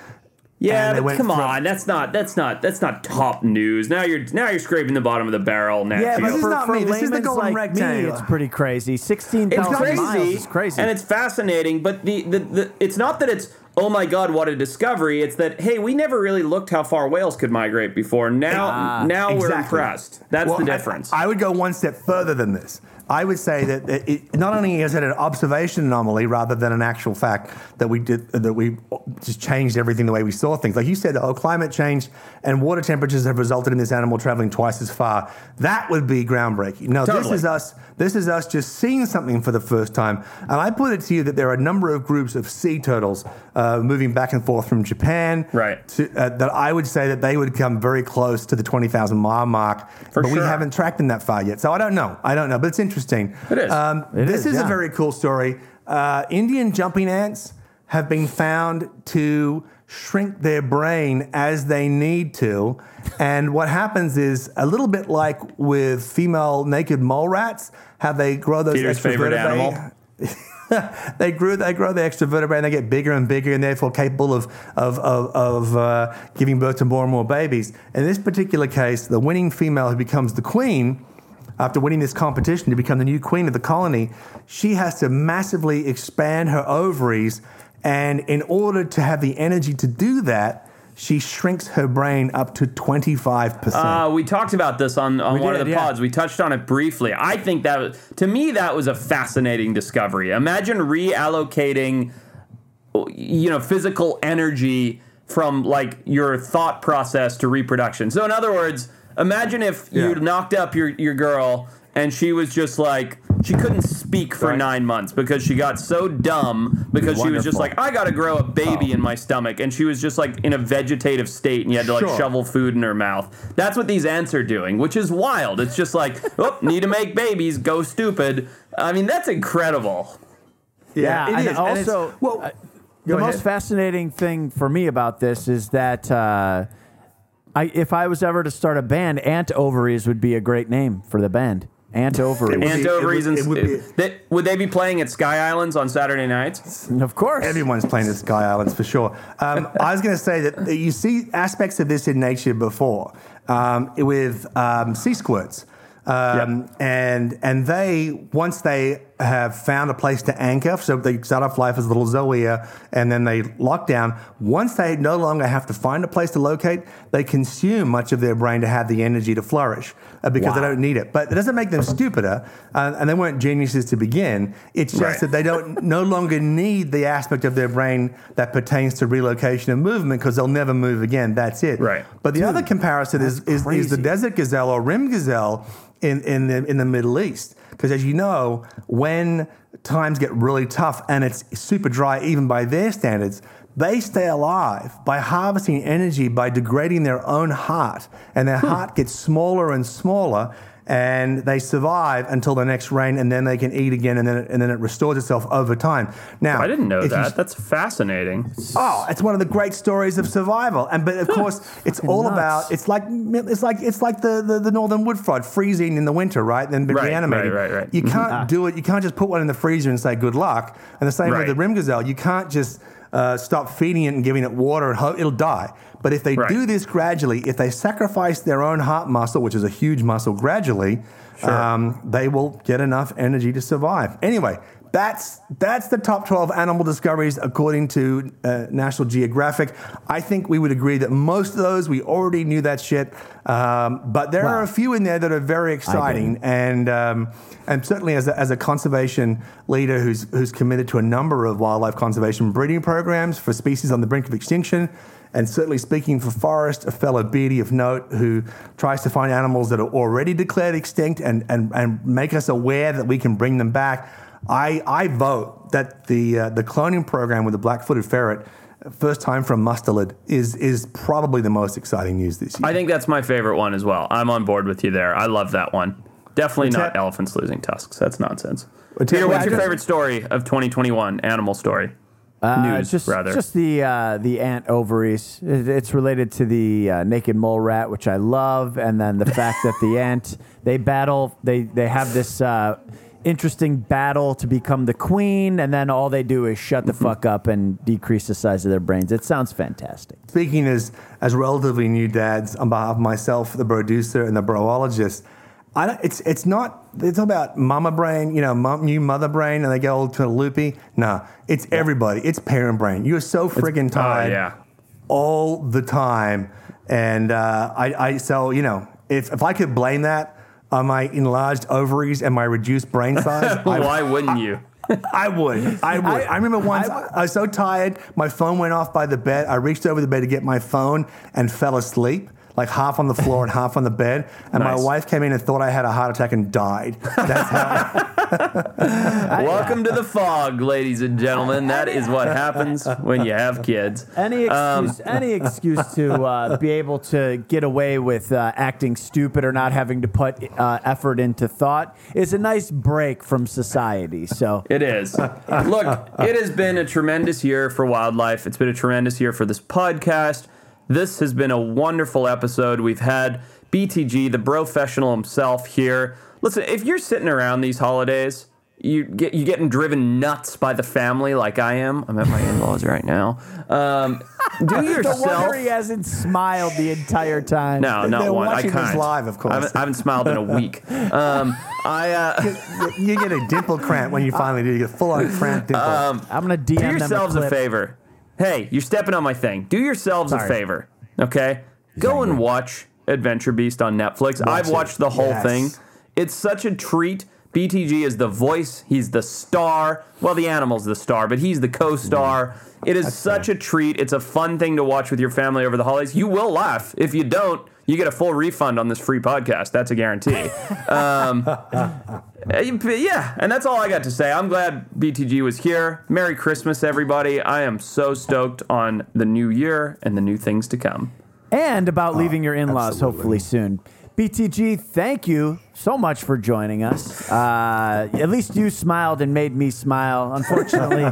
Yeah, but come from- on. That's not. That's not. That's not top news. Now you're. Now you're scraping the bottom of the barrel. Nat Yeah, Geo. This but is for, not for me. This is the layman's golden like rectangle. Me, it's pretty crazy. Sixteen It's crazy, miles is crazy. and it's fascinating. But the, the, the it's not that it's oh my god, what a discovery. It's that hey, we never really looked how far whales could migrate before. Now, Ah, now we're impressed. That's Well, the I- difference. I, would go one step further than this. I would say that it, not only is it an observation anomaly rather than an actual fact that we did that we just changed everything the way we saw things. Like you said, oh, climate change and water temperatures have resulted in this animal traveling twice as far. That would be groundbreaking. No, Totally. this is us. This is us just seeing something for the first time. And I put it to you that there are a number of groups of sea turtles uh, moving back and forth from Japan. Right. To, uh, that I would say that they would come very close to the 20,000 mile mark. For but we haven't tracked them that far yet. So I don't know. I don't know. But it's interesting. It is. Um, It this is, is, a very cool story. Uh, Indian jumping ants have been found to shrink their brain as they need to. And what happens is a little bit like with female naked mole rats, how they grow those Peter's extra favorite vertebrae. animal. (laughs) they grew they grow the extra vertebrae and they get bigger and bigger and therefore capable of of of, of uh, giving birth to more and more babies. In this particular case, the winning female who becomes the queen. After winning this competition to become the new queen of the colony, she has to massively expand her ovaries. And in order to have the energy to do that, she shrinks her brain up to 25%. Uh, we talked about this on, on We one of the yeah. pods. We touched on it briefly. I think that was, to me that was a fascinating discovery. Imagine reallocating you know physical energy from like your thought process to reproduction. So in other words, imagine if you knocked up your your girl and she was just like she couldn't speak for Right. 9 months because she got so dumb because she was just like I got to grow a baby in my stomach and she was just like in a vegetative state and you had to like Sure. shovel food in her mouth. That's what these ants are doing, which is wild. It's just like, (laughs) oh, need to make babies, go stupid. I mean, that's incredible. Yeah, it and is. it's- also, well, uh, go the most fascinating thing for me about this is that uh, I, if I was ever to start a band, Ant Ovaries would be a great name for the band. Ant Ovaries, Ant be- it ovaries would- and it would they- would they be playing at Sky Islands on Saturday nights? of course. Everyone's playing at Sky Islands for sure. Um, (laughs) I was going to say that you see aspects of this in nature before um, with um, sea squirts. Um, And and they once they have found a place to anchor, so they start off life as little zoea, and then they lock down. Once they no longer have to find a place to locate, they consume much of their brain to have the energy to flourish uh, because they don't need it. But it doesn't make them stupider, uh, and they weren't geniuses to begin. It's just Right. that they don't (laughs) no longer need the aspect of their brain that pertains to relocation and movement because they'll never move again. That's it. Right. But the other comparison is, is, is the desert gazelle or rhim gazelle in, in, the, in the Middle East. Because as you know, when times get really tough and it's super dry, even by their standards, they stay alive by harvesting energy by degrading their own heart. And their hmm. heart gets smaller and smaller. And they survive until the next rain, and then they can eat again, and then it, and then it restores itself over time. Now, I didn't know if you that. That's fascinating. Oh, it's one of the great stories of survival, and but of course, it's all nuts. about. It's like it's like it's like the, the, the northern wood frog freezing in the winter, right? Then be Right, reanimated. right, right, right. You mm-hmm. can't ah. do it. You can't just put one in the freezer and say good luck. And the same Right. with the rhim gazelle. You can't just uh, stop feeding it and giving it water and hope it'll die. But if they Right. do this gradually, if they sacrifice their own heart muscle, which is a huge muscle, gradually, um, they will get enough energy to survive. Anyway, that's that's the top 12 animal discoveries according to uh, National Geographic. I think we would agree that most of those we already knew that shit, um, but there are a few in there that are very exciting. And um, and certainly as a, as a conservation leader who's who's committed to a number of wildlife conservation breeding programs for species on the brink of extinction. And certainly speaking for Forrest, a fellow beardy of note who tries to find animals that are already declared extinct and, and, and make us aware that we can bring them back. I, I vote that the, uh, the cloning program with the black-footed ferret, first time from mustelid, is, is probably the most exciting news this year. I think that's my favorite one as well. I'm on board with you there. I love that one. Definitely not Ted- elephants losing tusks. That's nonsense. Ted, Peter, what's your just- favorite story of 2021? Animal story. Uh, News, just, rather. Just the uh, the ant ovaries. It- It's related to the uh, naked mole rat, which I love, and then the fact that the ant they battle. They they have this uh, interesting battle to become the queen, and then all they do is shut the fuck up and decrease the size of their brains. It sounds fantastic. Speaking as, as relatively new dads, on behalf of myself, the producer, and the broologist, I don't, it's it's not. It's about mama brain, you know, mom, new mother brain, and they go all to loopy. Nah, it's everybody. It's parent brain. You're so friggin' tired Oh, yeah. all the time, and uh, I, I so you know, if if I could blame that on my enlarged ovaries and my reduced brain (laughs) size, I, Why wouldn't you? I would. I would. I, remember once I, was so tired, my phone went off by the bed. I reached over the bed to get my phone and fell asleep, like half on the floor and half on the bed. And Nice. my wife came in and thought I had a heart attack and died. That's how. (laughs) Welcome to the fog, ladies and gentlemen. That is what happens when you have kids. Any Um, excuse, any excuse to uh, be able to get away with uh, acting stupid or not having to put uh, effort into thought is a nice break from society. So It is. Look, it has been a tremendous year for wildlife. It's been a tremendous year for this podcast. This has been a wonderful episode. We've had BTG, the professional himself, here. Listen, if you're sitting around these holidays, you get you getting driven nuts by the family like I am. I'm at my in-laws right now. Um, do (laughs) no yourself. wonder he hasn't smiled the entire time. No, not They're one. I can't. live, of course. I haven't, I haven't smiled in a (laughs) week. Um, I. Uh, (laughs) you get a dimple cramp when you finally do. You get full on cramp dimple. Um, I'm gonna DM do yourselves a, a, favor. Hey, you're stepping on my thing. Do yourselves a favor, okay? Go and watch Adventure Beast on Netflix. I've it. watched the whole Yes. thing. It's such a treat. BTG is the voice. He's the star. Well, the animal's the star, but he's the co-star. It is such a treat. It's a fun thing to watch with your family over the holidays. You will laugh. If you don't, you get a full refund on this free podcast. That's a guarantee. (laughs) Um, uh, yeah, and that's all I got to say. I'm glad BTG was here. Merry Christmas, everybody. I am so stoked on the new year and the new things to come. and about leaving your in-laws hopefully soon. BTG, thank you so much for joining us. Uh, at least you smiled and made me smile. Unfortunately,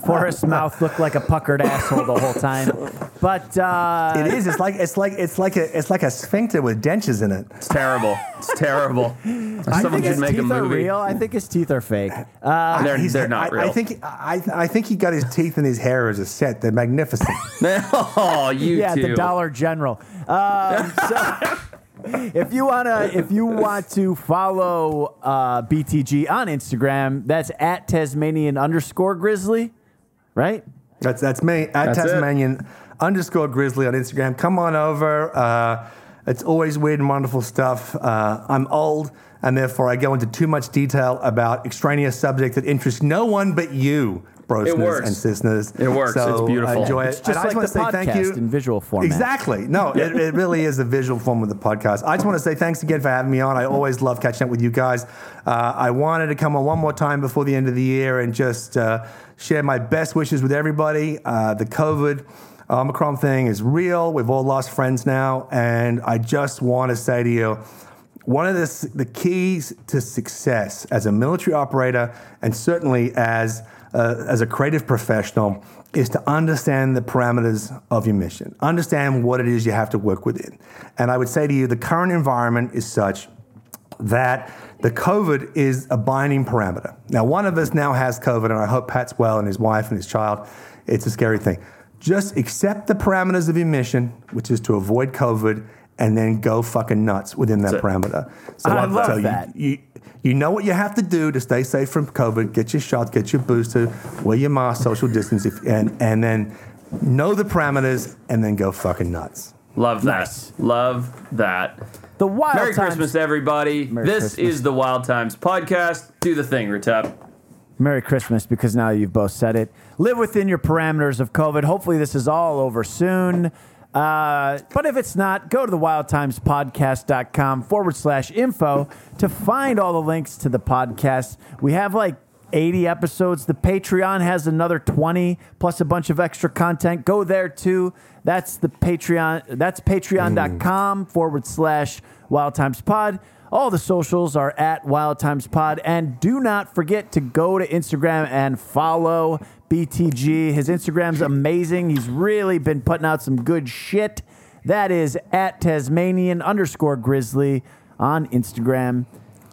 (laughs) Forrest's mouth looked like a puckered asshole the whole time. But uh, it is. It's like it's like it's like a it's like a sphincter with dentures in it. It's terrible. It's terrible. (laughs) I Someone think should his make a teeth are movie. real. I think his teeth are fake. Uh, They're, they're not I, real. I think I, I think he got his teeth and his hair as a set. They're magnificent. (laughs) oh, you yeah, at too. the Dollar General. Um, so if you wanna, if you want to follow uh, BTG on Instagram, that's at Tasmanian underscore Grizzly, right? That's that's me at That's it. Tasmanian underscore Grizzly on Instagram. Come on over. Uh, it's always weird and wonderful stuff. Uh, I'm old, and therefore I go into too much detail about extraneous subject that interests no one but you, brosners It works. and sisters. It works. So It's beautiful. I enjoy it. It's just And I like wanna say thank you. in visual format. Exactly. No, (laughs) it, it really is a visual form of the podcast. I just want to say thanks again for having me on. I always love catching up with you guys. Uh, I wanted to come on one more time before the end of the year and just uh, share my best wishes with everybody. Uh, the COVID Omicron thing is real. We've all lost friends now. And I just want to say to you, one of the, the keys to success as a military operator and certainly as, uh, as a creative professional is to understand the parameters of your mission, understand what it is you have to work within. And I would say to you, the current environment is such that the COVID is a binding parameter. Now, one of us now has COVID, and I hope Pat's well and his wife and his child. It's a scary thing. Just accept the parameters of your mission, which is to avoid COVID, and then go fucking nuts within that it. parameter. So, I love so you- that. You, you know what you have to do to stay safe from COVID. Get your shots, get your booster, wear your mask, social distance, if, and, and then know the parameters, and then go fucking nuts. Love that. Nice. Love that. The Wild Times Merry Times. Christmas, everybody. Merry this Christmas. is the Wild Times podcast. Do the thing, Retep. Merry Christmas because now you've both said it. Live within your parameters of COVID. Hopefully, this is all over soon. Uh, but if it's not, go to the wildtimespodcast.com forward slash info to find all the links to the podcast. We have like 80 episodes. The Patreon has another 20 plus a bunch of extra content. Go there too. That's the Patreon. That's patreon.com forward slash Wild Times Pod. All the socials are at Wild Times Pod. And do not forget to go to Instagram and follow BTG. His Instagram's amazing. He's really been putting out some good shit. That is at Tasmanian underscore Grizzly on Instagram.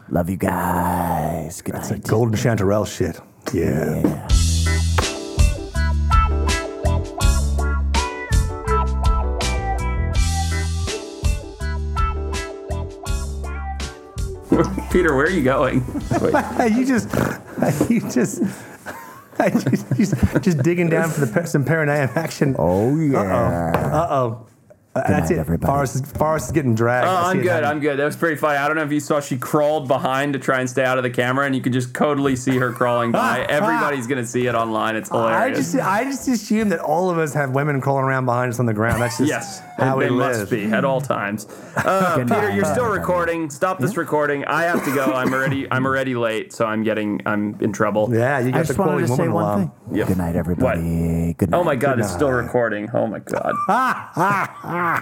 Love you guys. Good night. Golden Chanterelle shit. yeah. Yeah. Peter, where are you going? (laughs) You just, (laughs) you just, (laughs) just, just, just digging down for the, some perineum action. Oh yeah. Uh oh. Uh, that's night, it. everybody. Forrest is, Forrest is getting dragged. Oh, I see I'm good. I'm good. That was pretty funny. I don't know if you saw she crawled behind to try and stay out of the camera, and you could just totally see her crawling by. (laughs) Everybody's gonna see it online. It's hilarious. I just, I just assume that all of us have women crawling around behind us on the ground. That's just yes, how they we must live. be at all times. Uh, (laughs) Peter, night. you're still recording. Stop this recording. I have to go. I'm already. I'm already late, so I'm getting. I'm in trouble. Yeah, you I got the just wanted to say one alarm. thing. Yep. Good night, everybody. Good night. Oh my God, Good it's still recording. Oh my God. (laughs)